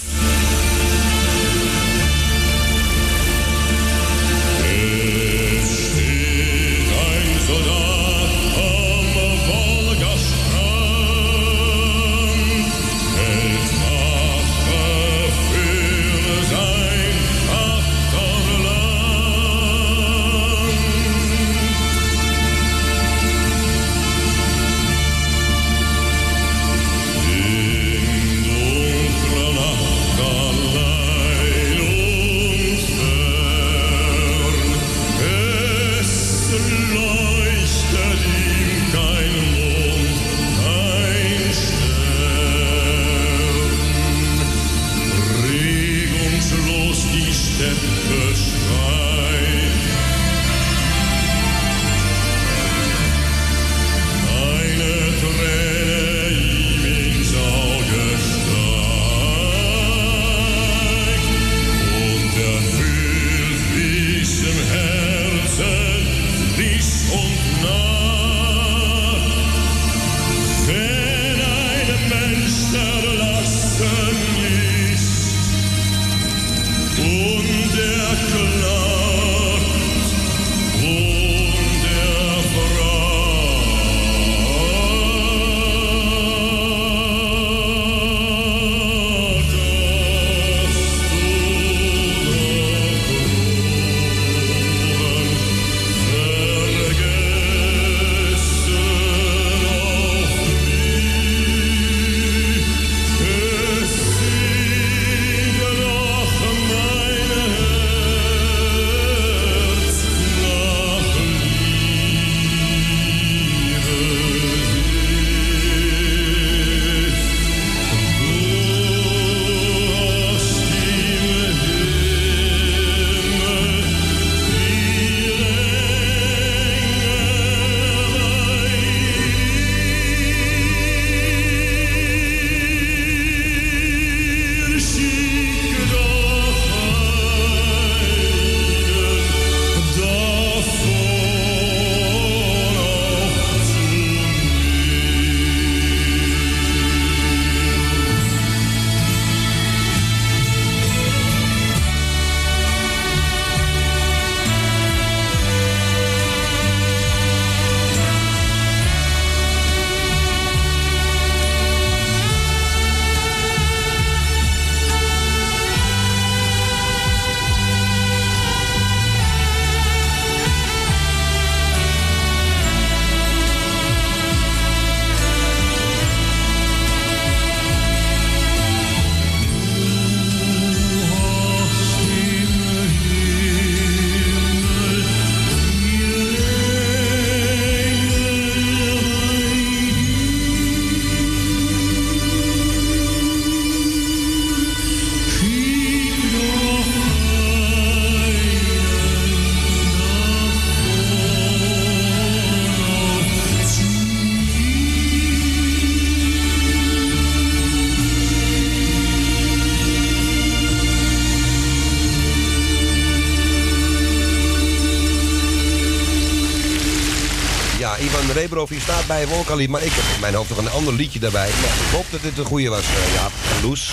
Hier staat bij Wolkalied, maar ik heb in mijn hoofd nog een ander liedje daarbij. Maar ik hoop dat dit een goede was, eh, en Loes.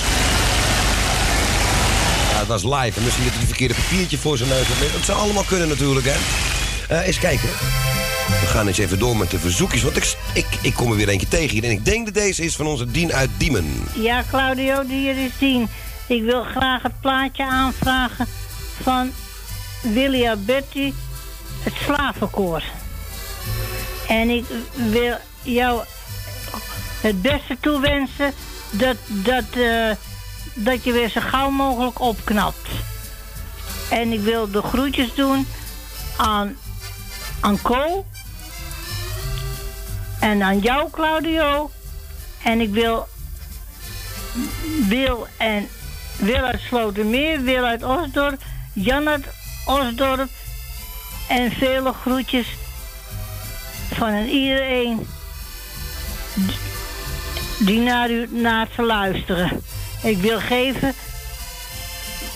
Ja, het was live en misschien dat hij een verkeerde papiertje voor zijn neus had. Dat zou allemaal kunnen natuurlijk, hè. Eh, eens kijken. We gaan eens even door met de verzoekjes, want ik, ik, ik kom er weer eentje tegen hier. En ik denk dat deze is van onze Dien uit Diemen. Ja, Claudio, hier is Dien. Ik wil graag het plaatje aanvragen van Willia Betty, het slavenkoor. En ik wil jou het beste toewensen dat, dat, eh, dat je weer zo gauw mogelijk opknapt. En ik wil de groetjes doen aan, aan Co. En aan jou, Claudio. En ik wil Wil en Wil uit Slotermeer, Wil uit Osdorp, Jan Osdorp. En vele groetjes van een iedereen die naar u naar te luisteren. Ik wil geven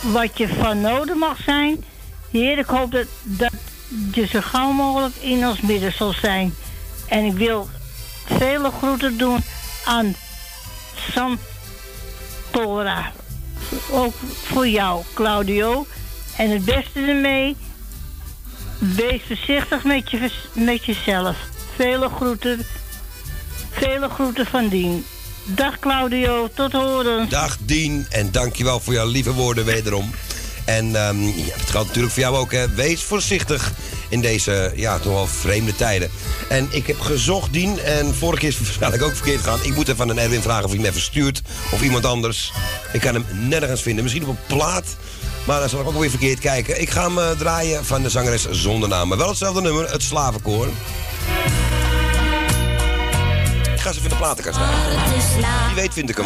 wat je van nodig mag zijn. Heer, ik hoop dat, dat je zo gauw mogelijk in ons midden zal zijn. En ik wil vele groeten doen aan Santora. Ook voor jou, Claudio. En het beste ermee. Wees voorzichtig met, je, met jezelf. Vele groeten. Vele groeten van Dien. Dag Claudio, tot horen. Dag Dien en dankjewel voor jouw lieve woorden wederom. En ehm, ja, dat geldt natuurlijk voor jou ook. Hè. Wees voorzichtig in deze ja, toch wel vreemde tijden. En ik heb gezocht, Dien, en vorige keer is het waarschijnlijk ook verkeerd gegaan. Ik moet even aan Erwin vragen of hij hem even stuurt. Of iemand anders. Ik kan hem nergens vinden. Misschien op een plaat. Maar dan zal ik ook weer verkeerd kijken. Ik ga hem eh, draaien van de zangeres zonder naam. Maar wel hetzelfde nummer, het Slavenkoor. Ik ga ze even in de platenkast draaien. Wie weet vind ik hem.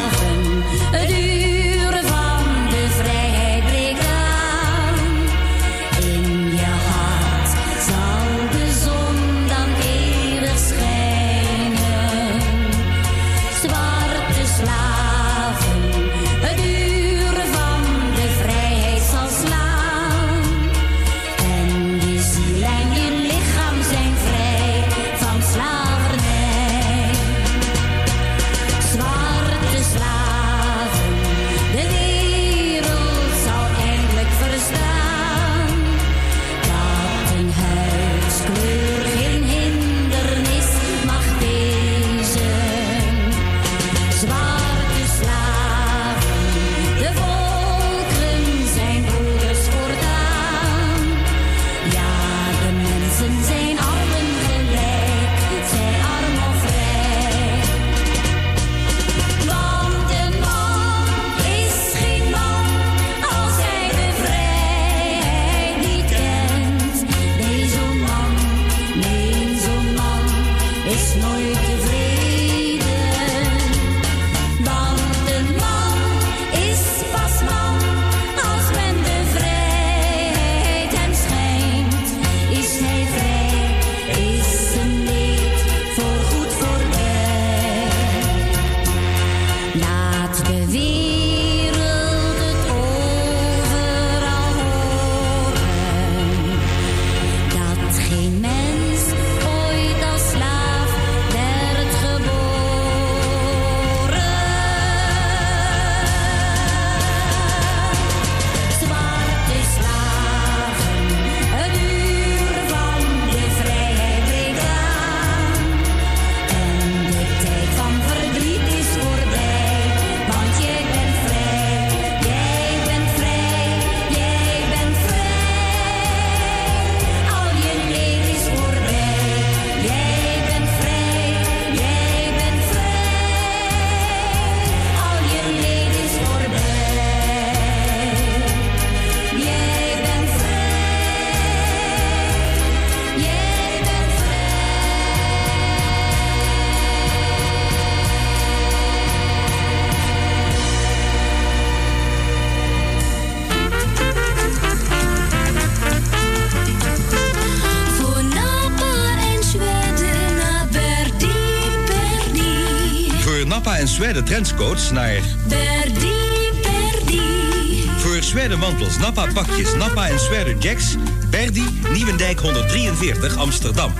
Nappa Zweden trendscoats naar... Verdi, Verdi. Voor Zweden mantels, Nappa pakjes, Nappa en Zweden jacks... Berdi, Nieuwendijk 143, Amsterdam.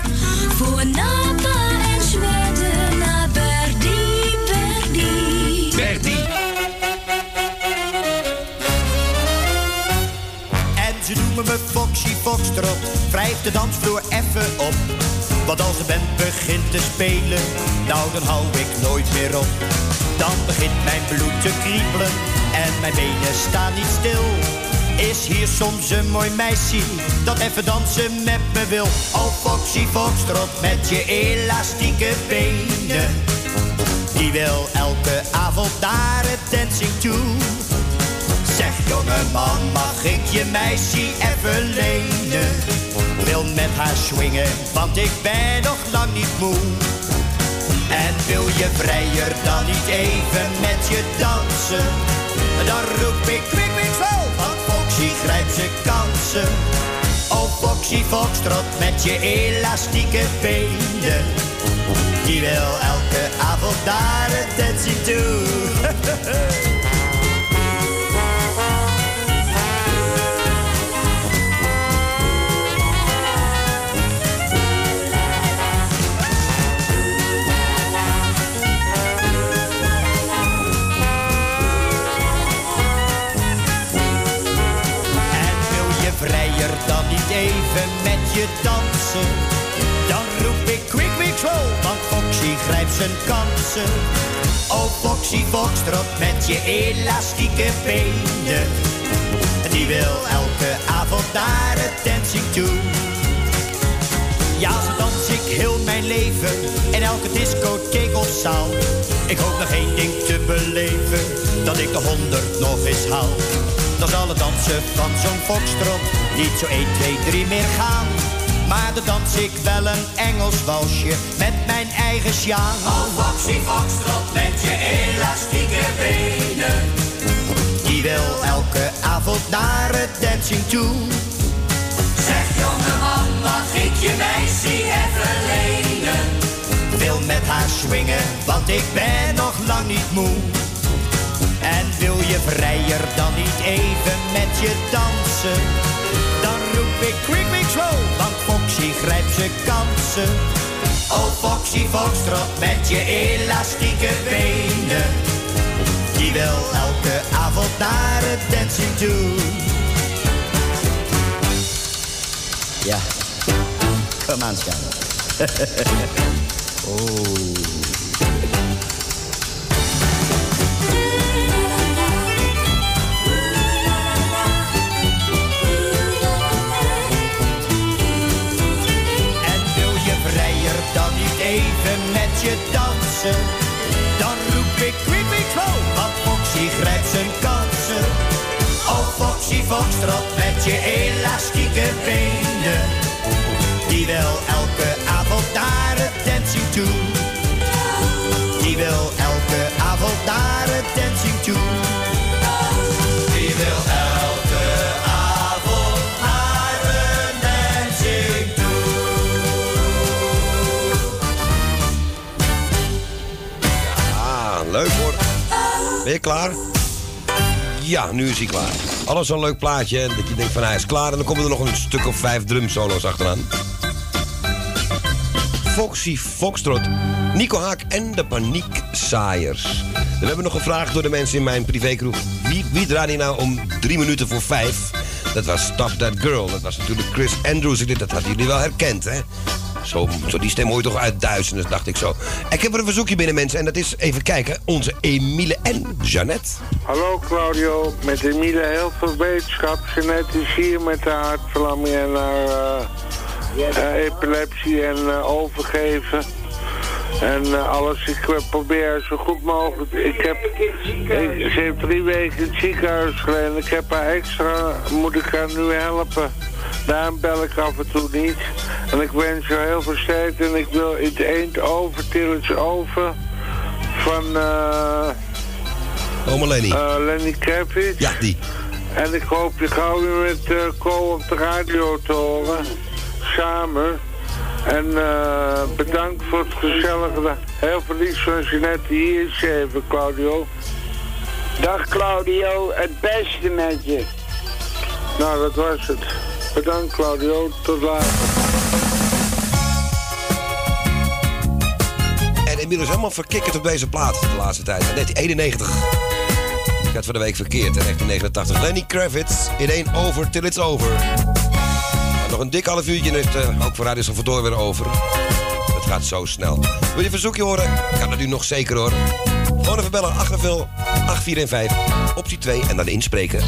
Voor Napa en Zweden naar Verdi, Verdi. Berdi. En ze noemen me Foxy Foxtrot, wrijf de dansvloer even op. Want als de band begint te spelen, nou dan hou ik nooit meer op. Dan begint mijn bloed te kriebelen en mijn benen staan niet stil. Is hier soms een mooi meisje dat even dansen met me wil? Oh Foxy Foxtrot met je elastieke benen. Die wil elke avond naar het dancing toe. Zeg jongeman, mag ik je meisje even lenen? Wil met haar swingen, want ik ben nog lang niet moe. En wil je vrijer dan niet even met je dansen? Dan roep ik kwik, kwik, zo, want Foxy grijpt zijn kansen. Oh Foxy Foxtrot met je elastieke benen. Die wil elke avond naar het dancing toe. zijn kansen. Oh Foxy Foxtrot met je elastieke benen. Die wil elke avond naar het dancing toe. Ja, zo dans ik heel mijn leven in elke discotheek of zaal. Ik hoop nog één ding te beleven, dat ik de honderd nog eens haal. Dan zal het dansen van zo'n foxtrot niet zo 1, 2, 3 meer gaan. Maar dan dans ik wel een Engels walsje met mijn eigen sjaan. Oh, Foxy Foxtrot met je elastieke benen. Die wil elke avond naar het dancing toe. Zeg jongeman, mag ik je meisje even lenen? Wil met haar swingen, want ik ben nog lang niet moe. En wil je vrijer dan niet even met je dansen? Ik quick, quick, slow, want Foxy grijpt zijn kansen. Oh Foxy Foxtrot met je elastieke benen. Die wil elke avond naar het dancing toe. Ja, kom aan, schat. oh. Dan roep ik quick, slow, want Foxy grijpt zijn kansen. Oh Foxy Foxtrot met je elastieke benen. Die wil elke avond naar het dancing toe. Die wil elke avond naar het dancing toe. Ben je klaar? Ja, nu is hij klaar. Alles een leuk plaatje. Dat je denkt van hij is klaar. En dan komen er nog een stuk of vijf drumsolo's achteraan. Foxy Foxtrot, Nico Haak en de Paniekzaaiers. We hebben nog gevraagd door de mensen in mijn privékroeg. Wie, wie draaide nou om drie minuten voor vijf? Dat was Stop That Girl. Dat was natuurlijk Chris Andrews. Ik Dat hadden jullie wel herkend, hè? Zo, zo die stem hoor je toch uit duizenden, dacht ik zo. Ik heb er een verzoekje binnen, mensen. En dat is, even kijken, onze Emile en Jeannette. Hallo Claudio, met Emiele heel veel wetenschap. Jeanette is hier met haar hartverlamming en haar eh, eh, epilepsie en eh, overgeven. En alles, ik probeer zo goed mogelijk. Ik heb, ik, ze heeft drie weken in het ziekenhuis gelegen. Ik heb haar extra, moet ik haar nu helpen. Daarom bel ik af en toe niet. En ik wens je heel veel sterkte. En ik wil het eend over, tilletje over. Van, eh... Oma Lenny. eh, Lenny Kravitz. Ja, die. En ik hoop je gauw weer met uh, Ko op de radio te horen. Samen. En eh, bedankt voor het gezellige. Heel veel liefs van Jeanette. Hier is even, Claudio. Dag Claudio, het beste met je. Nou, dat was het. Bedankt, Claudio. Tot later. En inmiddels helemaal verkikkerd op deze plaat de laatste tijd. 1991. Ik had van de week verkeerd. In 1989. Lenny Kravitz in één over till it's over. Nog een dik half uurtje en is het eh, ook voor Radio Salvador weer over. Het gaat zo snel. Wil je verzoekje horen? Kan dat nu nog zeker hoor. Gewoon even bellen. 8 8415 optie 2 en dan inspreken.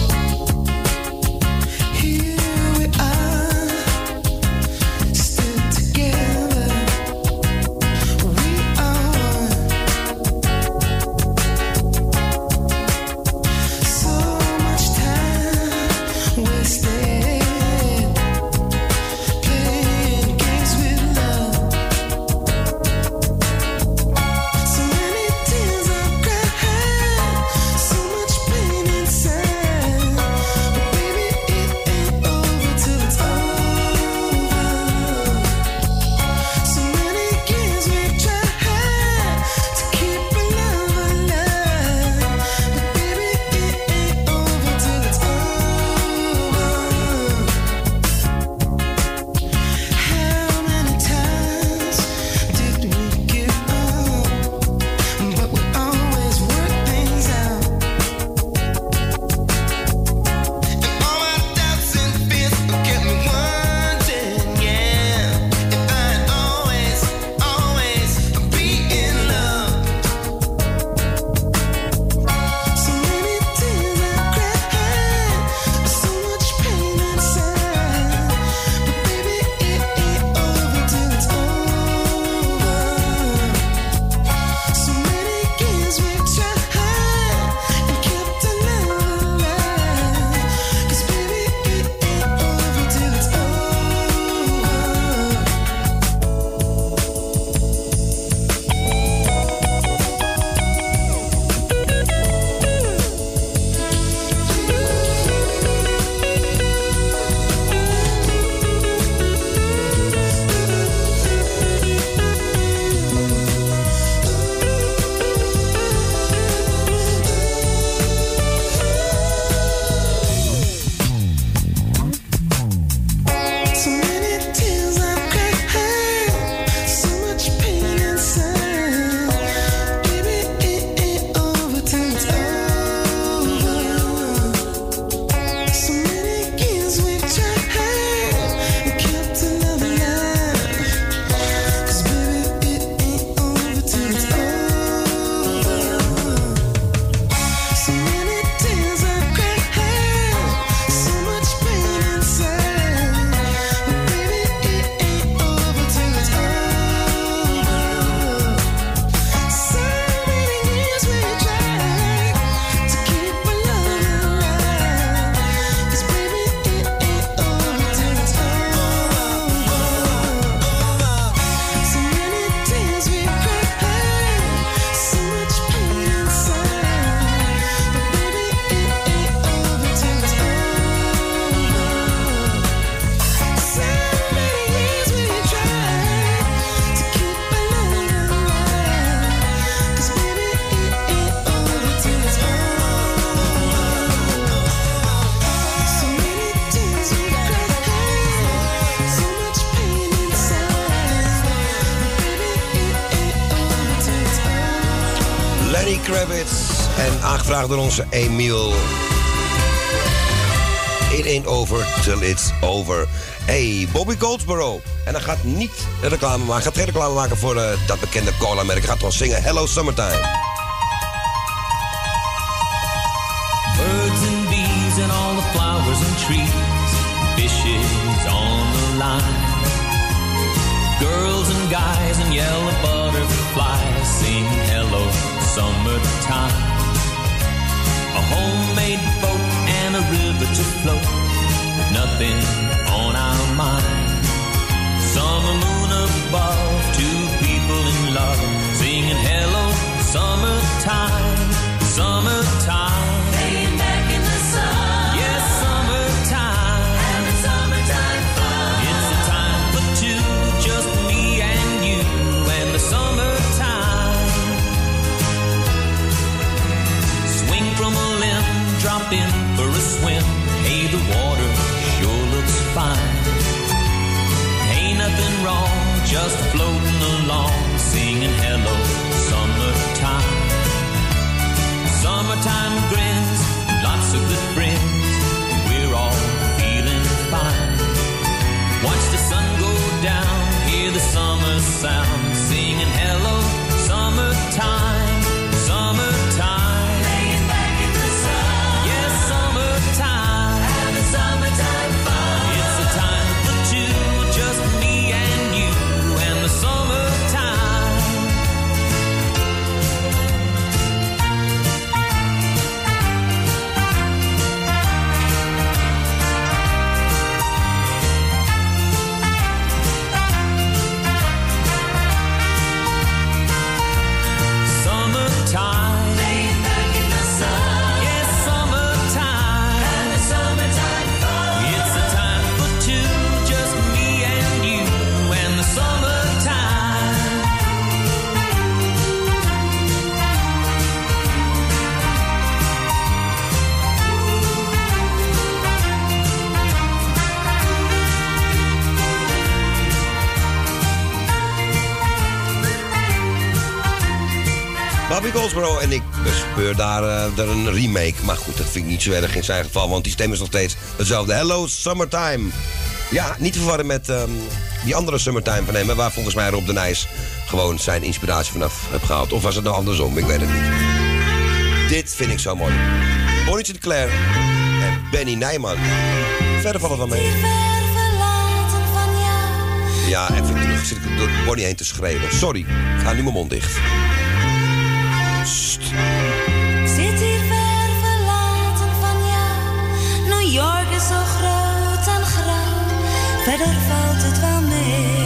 Aangevraagd door onze Emiel. It ain't over till it's over. Hey, Bobby Goldsboro. En hij gaat niet reclame maken. gaat geen reclame maken voor eh, dat bekende cola-merk. Hij gaat gewoon zingen Hello Summertime. Birds and bees and all the flowers and trees, fishes on the line. Girls and guys and yellow butterflies sing hello summertime. A homemade boat and a river to float, nothing on our mind. Summer moon above, two people in love, singing hello summertime, summertime. fine. Ain't nothing wrong, just floating along, singing hello, summertime. Summertime grins, lots of good friends Bobby Goldsboro. En ik bespeur daar uh, een remake. Maar goed, dat vind ik niet zo erg in zijn geval. Want die stem is nog steeds hetzelfde. Hello Summertime. Ja, niet te verwarren met ehm, die andere Summertime van hem. Waar volgens mij Rob de Nijs gewoon zijn inspiratie vanaf heb gehaald. Of was het nou andersom? Ik weet het niet. Dit vind ik zo mooi. Bonnie Sinclair en Benny Nijman. Verder vallen het mee. Ja, even terug. Zit ik door Bonnie heen te schreeuwen. Sorry, ik ga nu mijn mond dicht. verder valt het wel mee.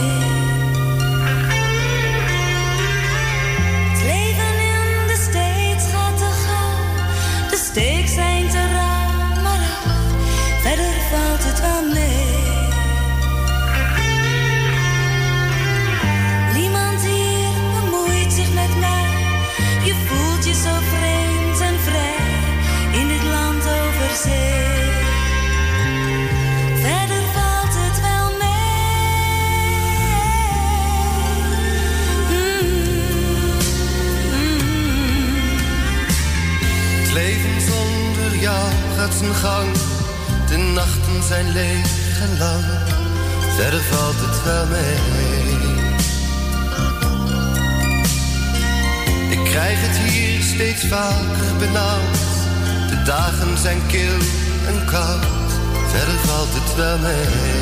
koud, verder valt het wel mee.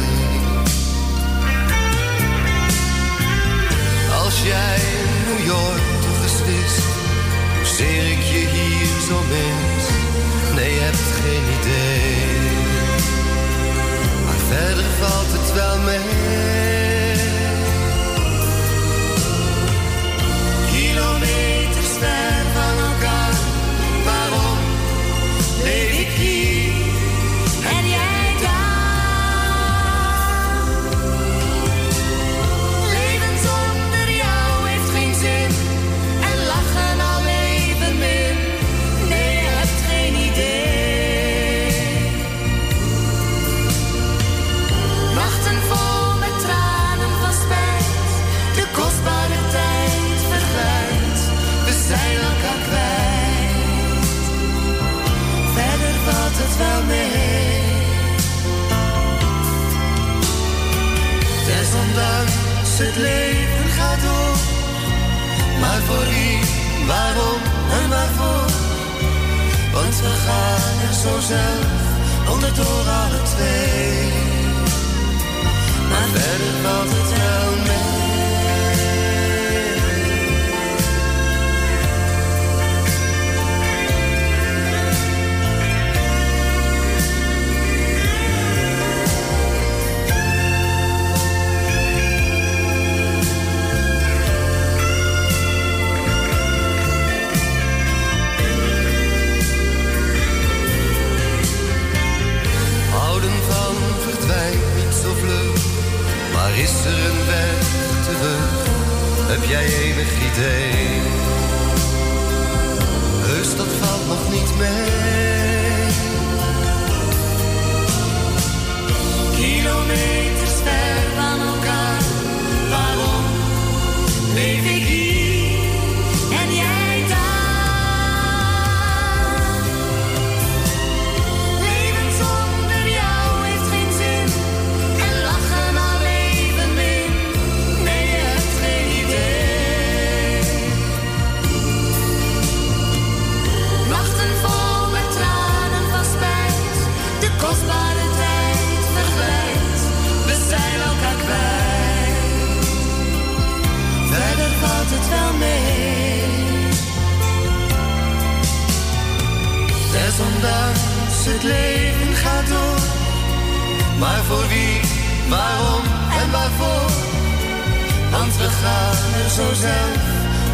Want we gaan er zo zelf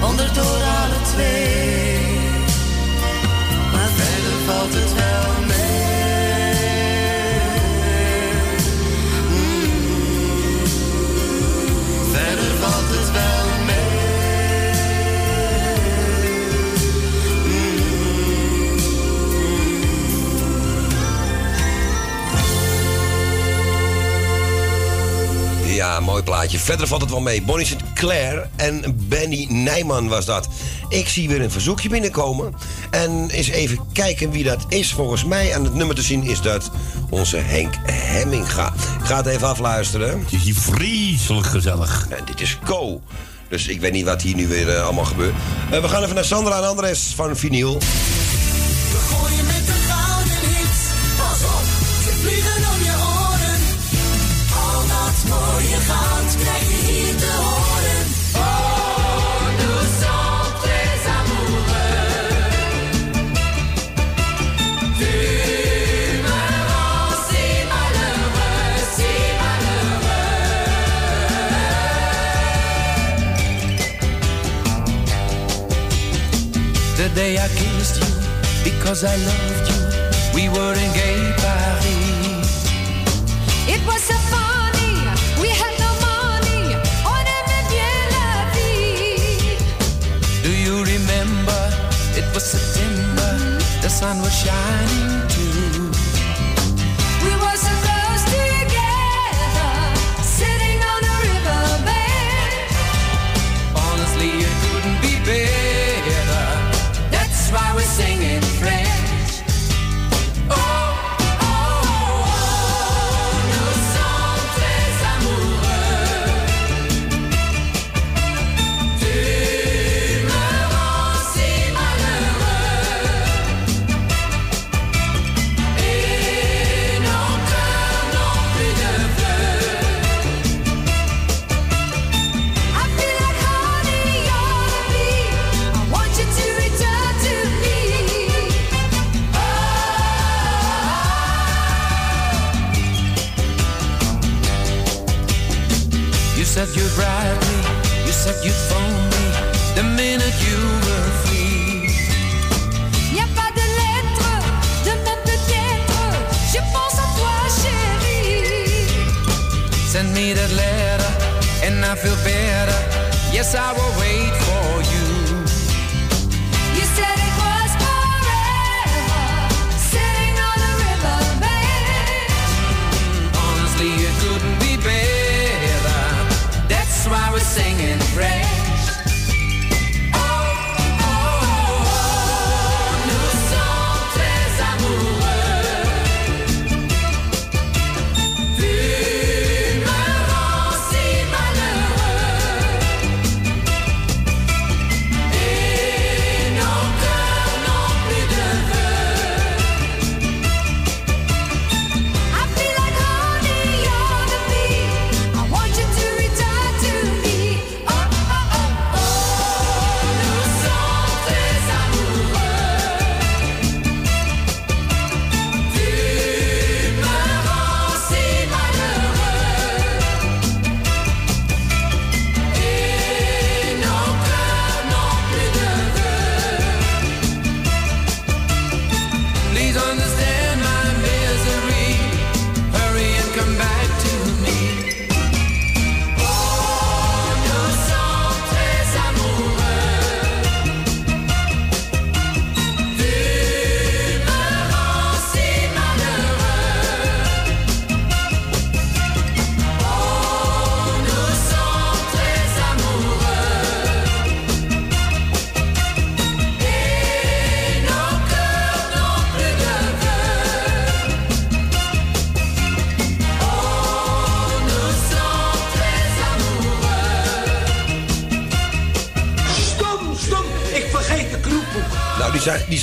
onderdoor alle twee. Maar verder valt het wel mooi plaatje. Verder valt het wel mee. Bonnie St. Clair en Benny Nijman was dat. Ik zie weer een verzoekje binnenkomen. En eens even kijken wie dat is. Volgens mij aan het nummer te zien is dat onze Henk Hemminga. Ik ga het even afluisteren. Het is hier vreselijk gezellig. En dit is Co. Dus ik weet niet wat hier nu weer eh, allemaal gebeurt. Eh, we gaan even naar Sandra en Andres van Vinyl. The day I kissed you, because I loved you, we were in sun was shining feel better. Yes, I will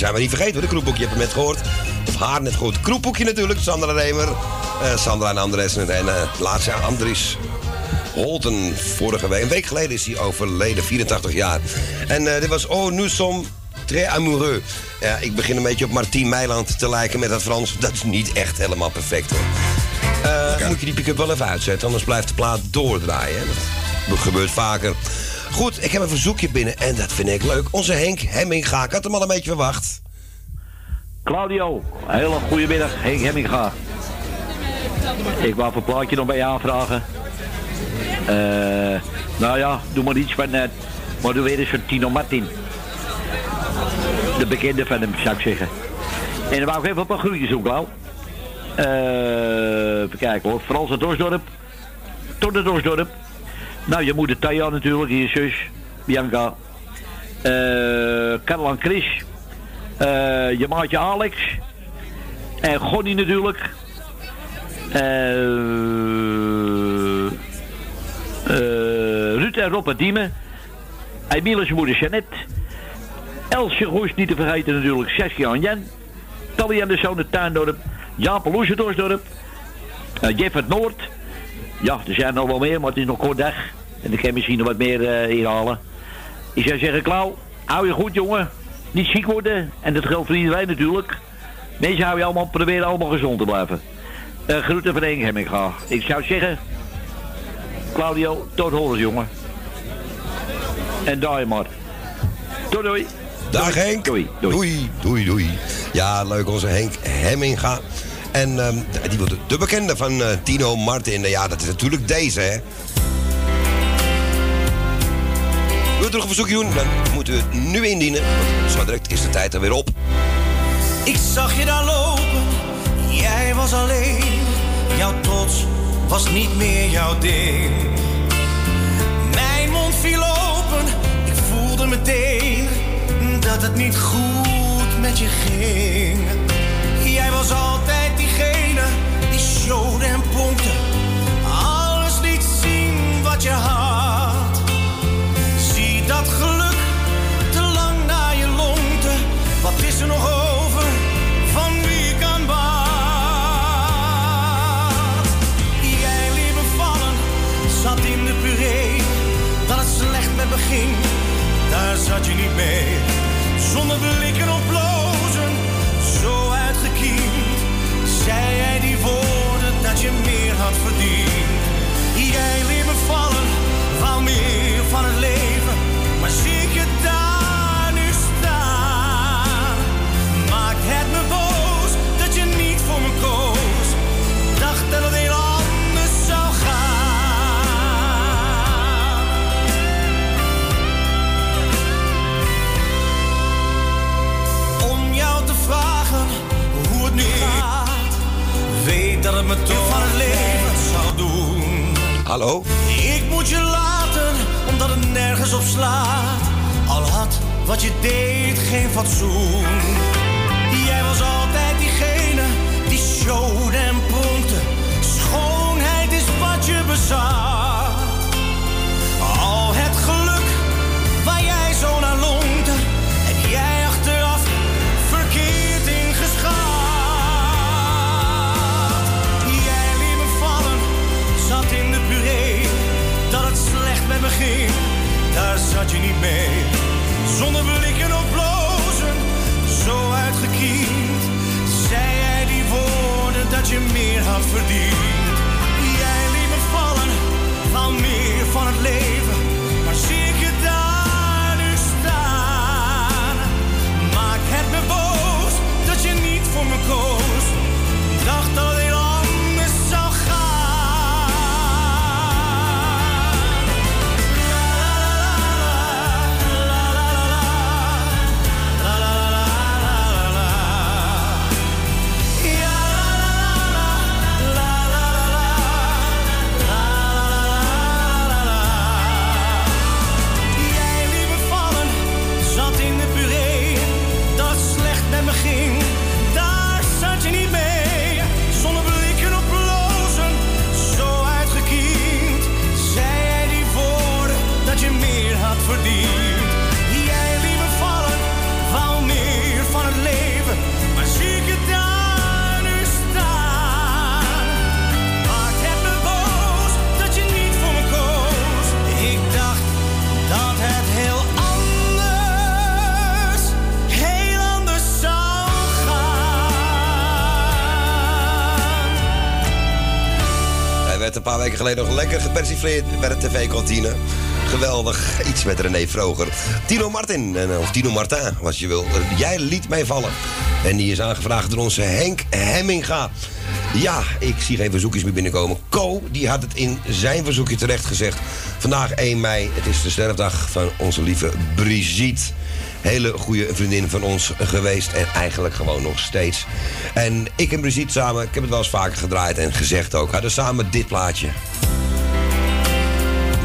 zijn, we niet vergeten, hoor, de kroepboek. Je hebt hem net gehoord. Of haar net gehoord. Kroepboekje natuurlijk, Sandra Remer. eh, Sandra en Andres. En het laatste jaar Andries Holten. Vorige week, een week geleden is hij overleden, 84 jaar. En eh, dit was Oh, nous sommes Très amoureux. Ja, ik begin een beetje op Martien Meiland te lijken met dat Frans. Dat is niet echt helemaal perfect hoor. Eh, Moet je die pick-up wel even uitzetten, anders blijft de plaat doordraaien. Dat gebeurt vaker. Goed, ik heb een verzoekje binnen en dat vind ik leuk. Onze Henk Hemminga, ik had hem al een beetje verwacht. Claudio, een hele goede middag. Henk Hemminga. Ik wou een plaatje nog bij je aanvragen. Eh, nou ja, doe maar iets van... eh, maar doe weer eens van Tino Martin. De bekende van hem, zou ik zeggen. En dan wou ik even een paar groetjes Klauw. Eh, even kijken hoor. Frans uit Dorsdorp. Tot het Dorsdorp. Nou, je moeder Taya natuurlijk, je zus, Bianca. Eh Caroline Chris. Eh, je maatje Alex. En Gonnie natuurlijk. Eh, Ruud en Rob en Diemen. Zijn moeder Jeannette. Elsje Goes niet te vergeten natuurlijk. Saskia en Jen. Tally en de zoon uit Tuindorp. Jaap Loes uit Dorsdorp. Eh, Jeff uit Noord. Ja, er zijn nog wel meer, maar het is nog kort dag. En ik kan misschien nog wat meer eh hier halen. Ik zou zeggen, Klauw, hou je goed jongen. Niet ziek worden. En dat geldt voor iedereen natuurlijk. Mensen hou je allemaal, proberen allemaal gezond te blijven. Eh groeten van Henk Hemminga. Ik zou zeggen, Claudio, tot horens jongen. En daar maar. Doei doei. Dag Henk. Doei. Doei, doei, doei. Ja, leuk, onze Henk Hemminga. En ehm, die wordt de bekende van eh, Tino Martin. Nou Ja, dat is natuurlijk deze, hè. Wil je nog een verzoekje doen? Dan moeten we het nu indienen. Want zo direct is de tijd er weer op. Ik zag je daar lopen, jij was alleen. Jouw trots was niet meer jouw ding. Mijn mond viel open, ik voelde meteen dat het niet goed met je ging. Jij was altijd je had. Zie dat geluk te lang naar je longte. Wat is er nog over van wie kan wat? Jij liet me vallen, zat in de puree. Dat het slecht met me ging, daar zat je niet mee. Zonder blikken of blozen, zo uitgekiend. Zei jij die woorden dat je meer had verdiend. Me toch van het leven zou doen. Hallo? Ik moet je laten, omdat het nergens op slaat. Al had wat je deed geen fatsoen. Jij was altijd diegene die showde en pronkte. Schoonheid is wat je bezat. Zat je niet mee. Zonder blikken of blozen, zo uitgekiend. Zei jij die woorden dat je meer had verdiend. Jij liet vallen, wou meer van het leven. Paar weken geleden nog lekker gepersifleerd bij de tv-kantine. Geweldig. Iets met René Vroger. Tino Martin, of Tino Martin, als je wil. Jij liet mij vallen. En die is aangevraagd door onze Henk Hemminga. Ja, ik zie geen verzoekjes meer binnenkomen. Co, die had het in zijn verzoekje terecht gezegd. Vandaag 1 mei, het is de sterfdag van onze lieve Brigitte. Hele goede vriendin van ons geweest en eigenlijk gewoon nog steeds. En ik en Brigitte samen, ik heb het wel eens vaker gedraaid en gezegd ook, hadden samen dit plaatje.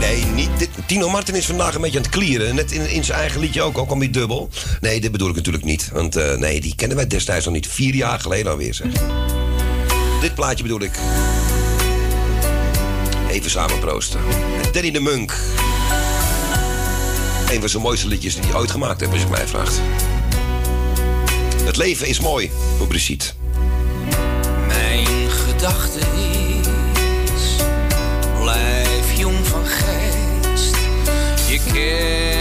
Nee, niet. Tino Martin is vandaag een beetje aan het klieren. Net in, in zijn eigen liedje ook, ook al niet dubbel. Nee, dit bedoel ik natuurlijk niet. Want eh, nee, die kennen wij destijds al niet. Vier jaar geleden alweer, zeg. Dit plaatje bedoel ik. Even samen proosten. Met Danny de Munk. Een van zijn mooiste liedjes die hij ooit gemaakt heeft, als je mij vraagt. Het leven is mooi, voor Brigitte. Mijn gedachte is, blijf jong van geest. Je kent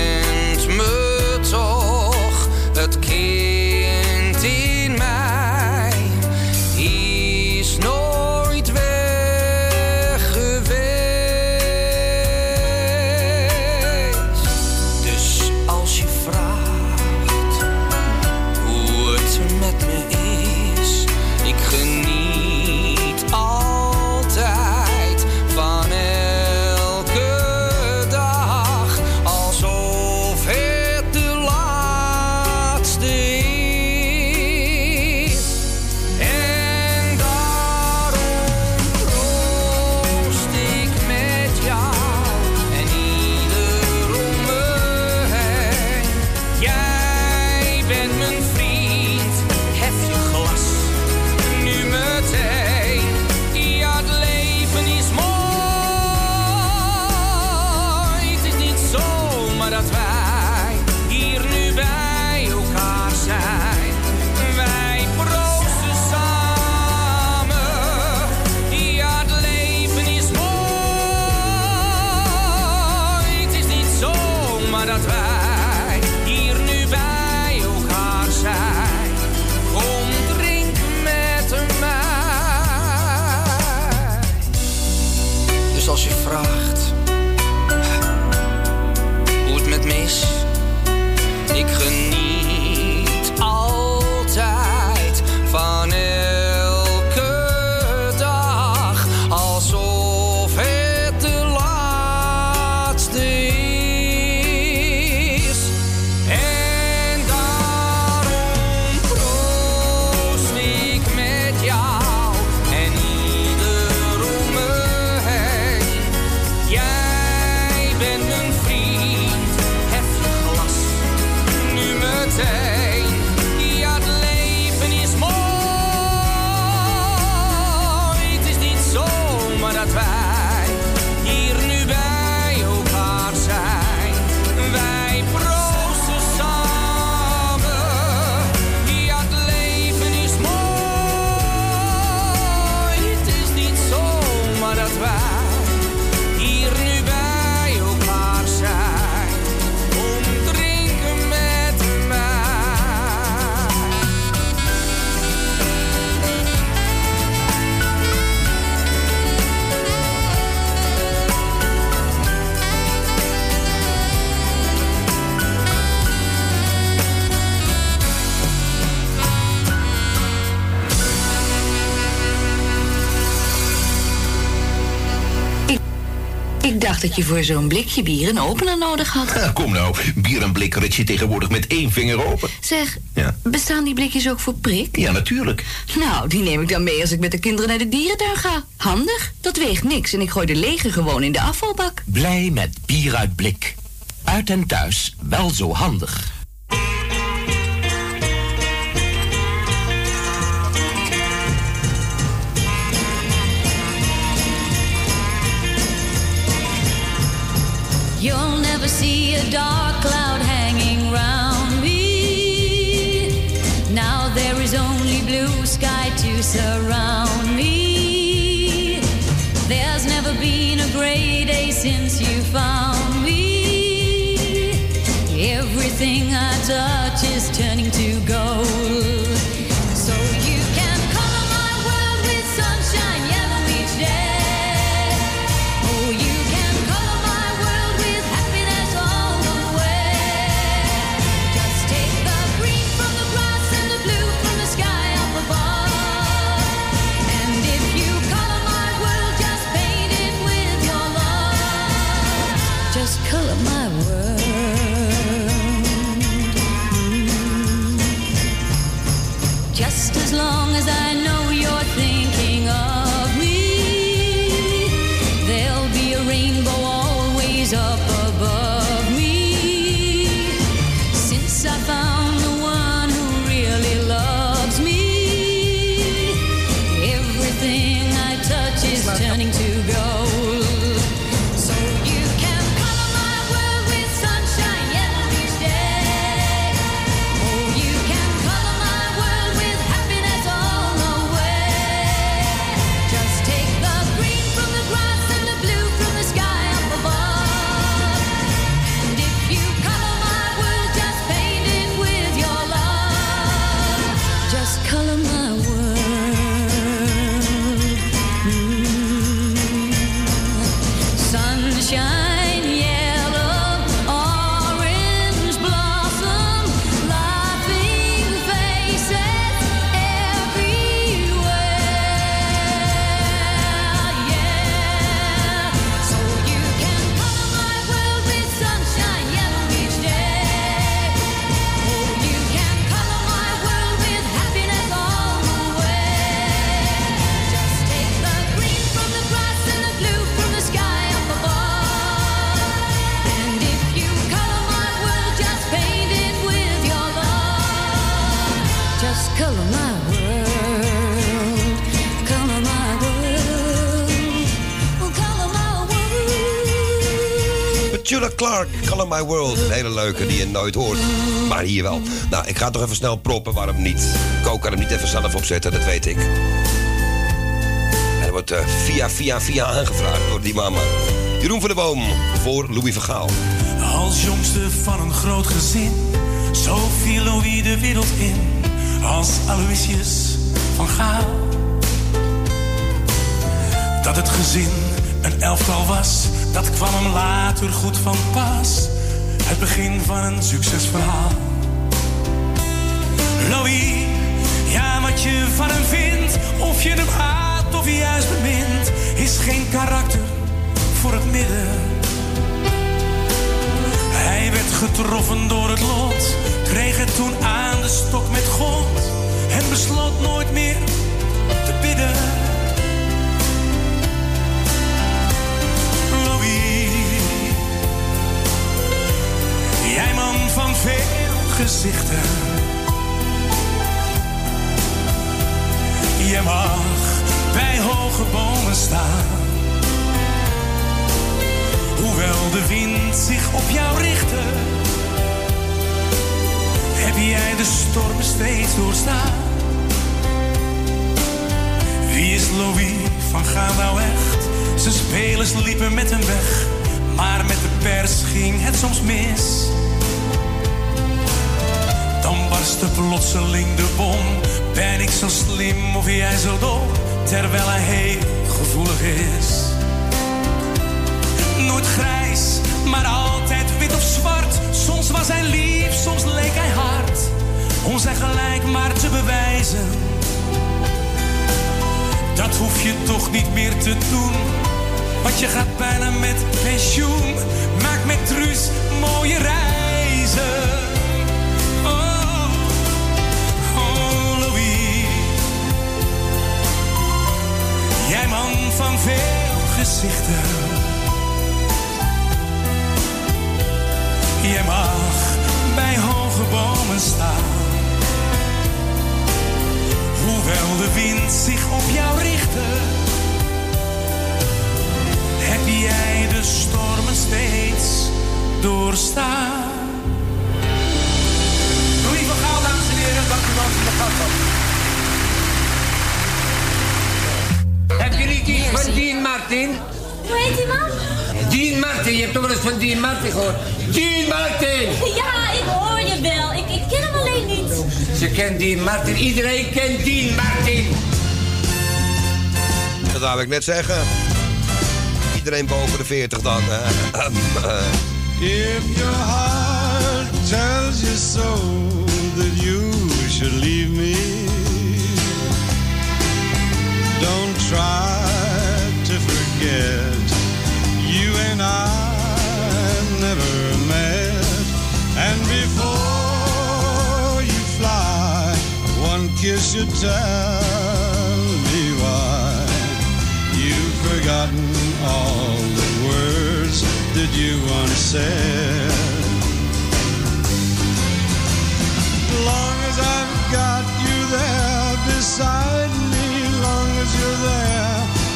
dacht dat je voor zo'n blikje bier een opener nodig had. Ja, kom nou, bier en blik rit je tegenwoordig met één vinger open. Zeg, Ja. bestaan die blikjes ook voor prik? Ja, natuurlijk. Nou, die neem ik dan mee als ik met de kinderen naar de dierentuin ga. Handig, dat weegt niks en ik gooi de lege gewoon in de afvalbak. Blij met bier uit blik. Uit en thuis wel zo handig. See a dark cloud hanging round me. Now there is only blue sky to surround me. There's never been a gray day since you found me. Everything I touch Clark, Color My World. Een hele leuke die je nooit hoort. Maar hier wel. Nou, ik ga toch even snel proppen. Waarom niet? Kook kan hem niet even zelf opzetten, dat weet ik. En wordt eh, via, via, via aangevraagd door die mama. Jeroen van der Boom voor Louis van Gaal. Als jongste van een groot gezin, zo viel Louis de wereld in. Als Aloysius van Gaal. Dat het gezin een elftal was, dat kwam hem later goed van pas. Het begin van een succesverhaal. Louis, ja wat je van hem vindt, of je hem haat of juist bemint, is geen karakter voor het midden. Hij werd getroffen door het lot, kreeg het toen aan de stok met God en besloot nooit meer te bidden. Gezichten. Je mag bij hoge bomen staan. Hoewel de wind zich op jou richtte, heb jij de stormen steeds doorstaan. Wie is Louis van Gaal nou echt? Zijn spelers liepen met hem weg, maar met de pers ging het soms mis. Barstte plotseling de bom. Ben ik zo slim of jij zo dom? Terwijl hij heel gevoelig is. Nooit grijs, maar altijd wit of zwart. Soms was hij lief, soms leek hij hard. Om zijn gelijk maar te bewijzen. Dat hoef je toch niet meer te doen. Want je gaat bijna met pensioen. Maak met Truus mooie reizen. Van veel gezichten. Je mag bij hoge bomen staan. Hoewel de wind zich op jou richtte, heb jij de stormen steeds doorstaan. Louis van Gaal, dames en heren, dank u wel voor de gast. Heb je niet iets van Dean Martin? Hoe heet die man? Dean Martin, je hebt toch wel eens van Dean Martin gehoord? Dean Martin! Ja, ik hoor je wel. Ik, ik ken hem alleen niet. Ze kent Dean Martin, iedereen kent Dean Martin. Dat wou ik net zeggen. Iedereen boven de 40 dan. hè. Ehm, eh. If your heart tells you so that you should leave me, try to forget. You and I never met, and before you fly, one kiss you tell me why you've forgotten all the words that you once said. Long as I've got you there beside me,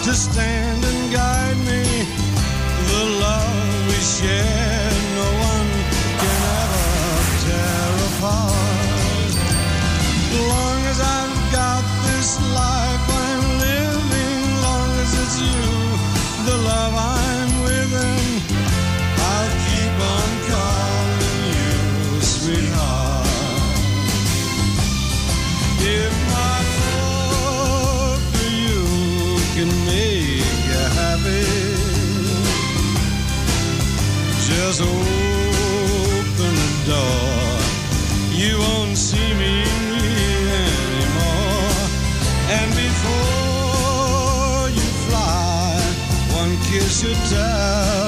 to stand and guide me, the love we share, no one can ever tear apart. Just open the door. You won't see me anymore. And before you fly, one kiss should tell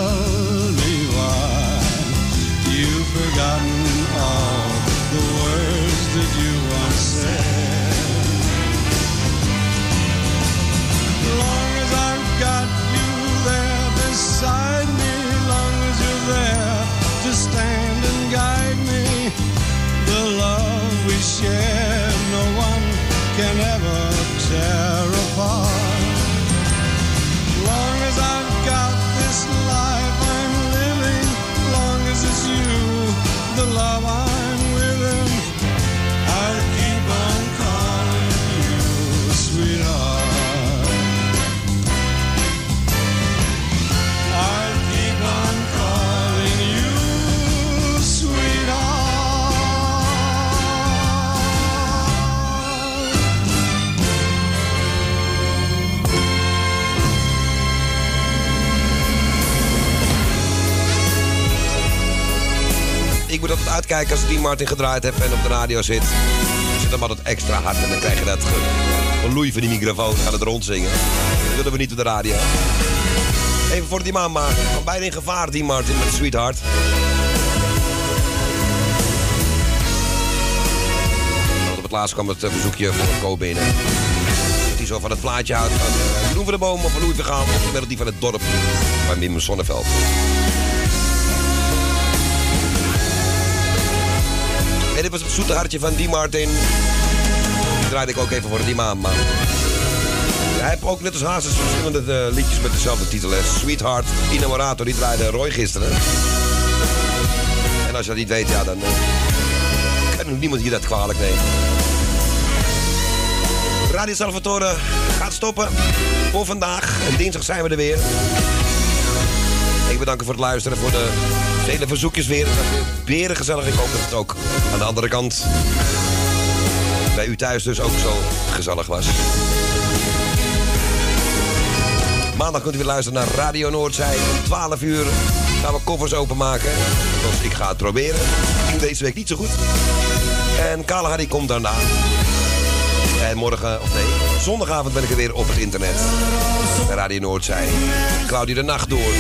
uitkijken als die Martin gedraaid heb en op de radio zit. Zit hem altijd extra hard en dan krijg je dat ge- geloei van die microfoon. Gaat het rondzingen. Dat willen we niet op de radio. Even voor die mama. Van bijna in gevaar, die Martin met Sweetheart. Op het laatst kwam het eh, verzoekje voor Ko binnen. Hij zo van het plaatje houdt van van de Boom of van Louis Vergaal. Of de melodie van het dorp van Wim Sonneveld. Dit was het zoete hartje van Die Martin. Die draaide ik ook even voor Die Maan. Hij heeft ook net als Hazes verschillende eh, liedjes met dezelfde titel. Sweetheart, Inamorato, die draaide Roy gisteren. En als je dat niet weet, ja, dan eh, kan niemand hier dat kwalijk nemen. Radio Salvatore gaat stoppen voor vandaag. En dinsdag zijn we er weer. Ik bedank voor het luisteren, voor de vele verzoekjes weer. Was weer beren gezellig. Ik hoop dat het ook aan de andere kant bij u thuis dus ook zo gezellig was. Maandag kunt u weer luisteren naar Radio Noordzij. Om 12 uur gaan we koffers openmaken. Ik ga het proberen. Deze week niet zo goed. En Kale Harry komt daarna. En morgen, of nee, zondagavond ben ik er weer op het internet. Radio Noordzij. Claudia de Nacht door.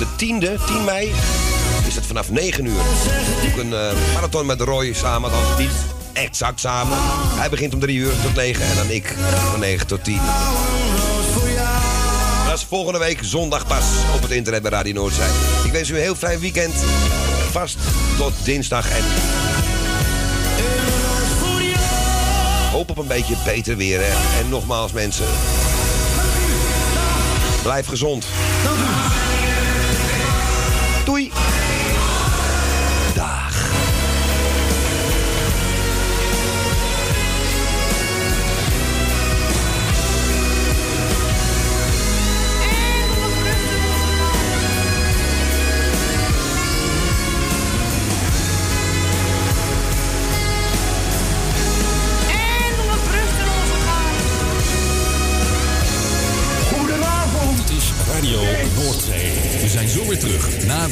De 10e, 10 mei, is het vanaf 9 uur. Ik een eh, marathon met Roy samen, althans niet exact samen. Hij begint om 3 uur tot 9 en dan ik van 9 tot 10. Dat is volgende week zondag pas op het internet bij Radio Noordzij. Ik wens u een heel fijn weekend. Vast tot dinsdag en hoop op een beetje beter weer. En nogmaals mensen, blijf gezond.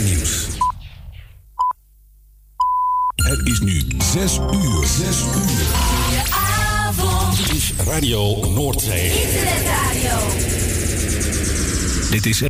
Nieuws. Het is nu 6 uur. 6 uur. avond. Dit is Radio Noordzee. Internetradio. Dit is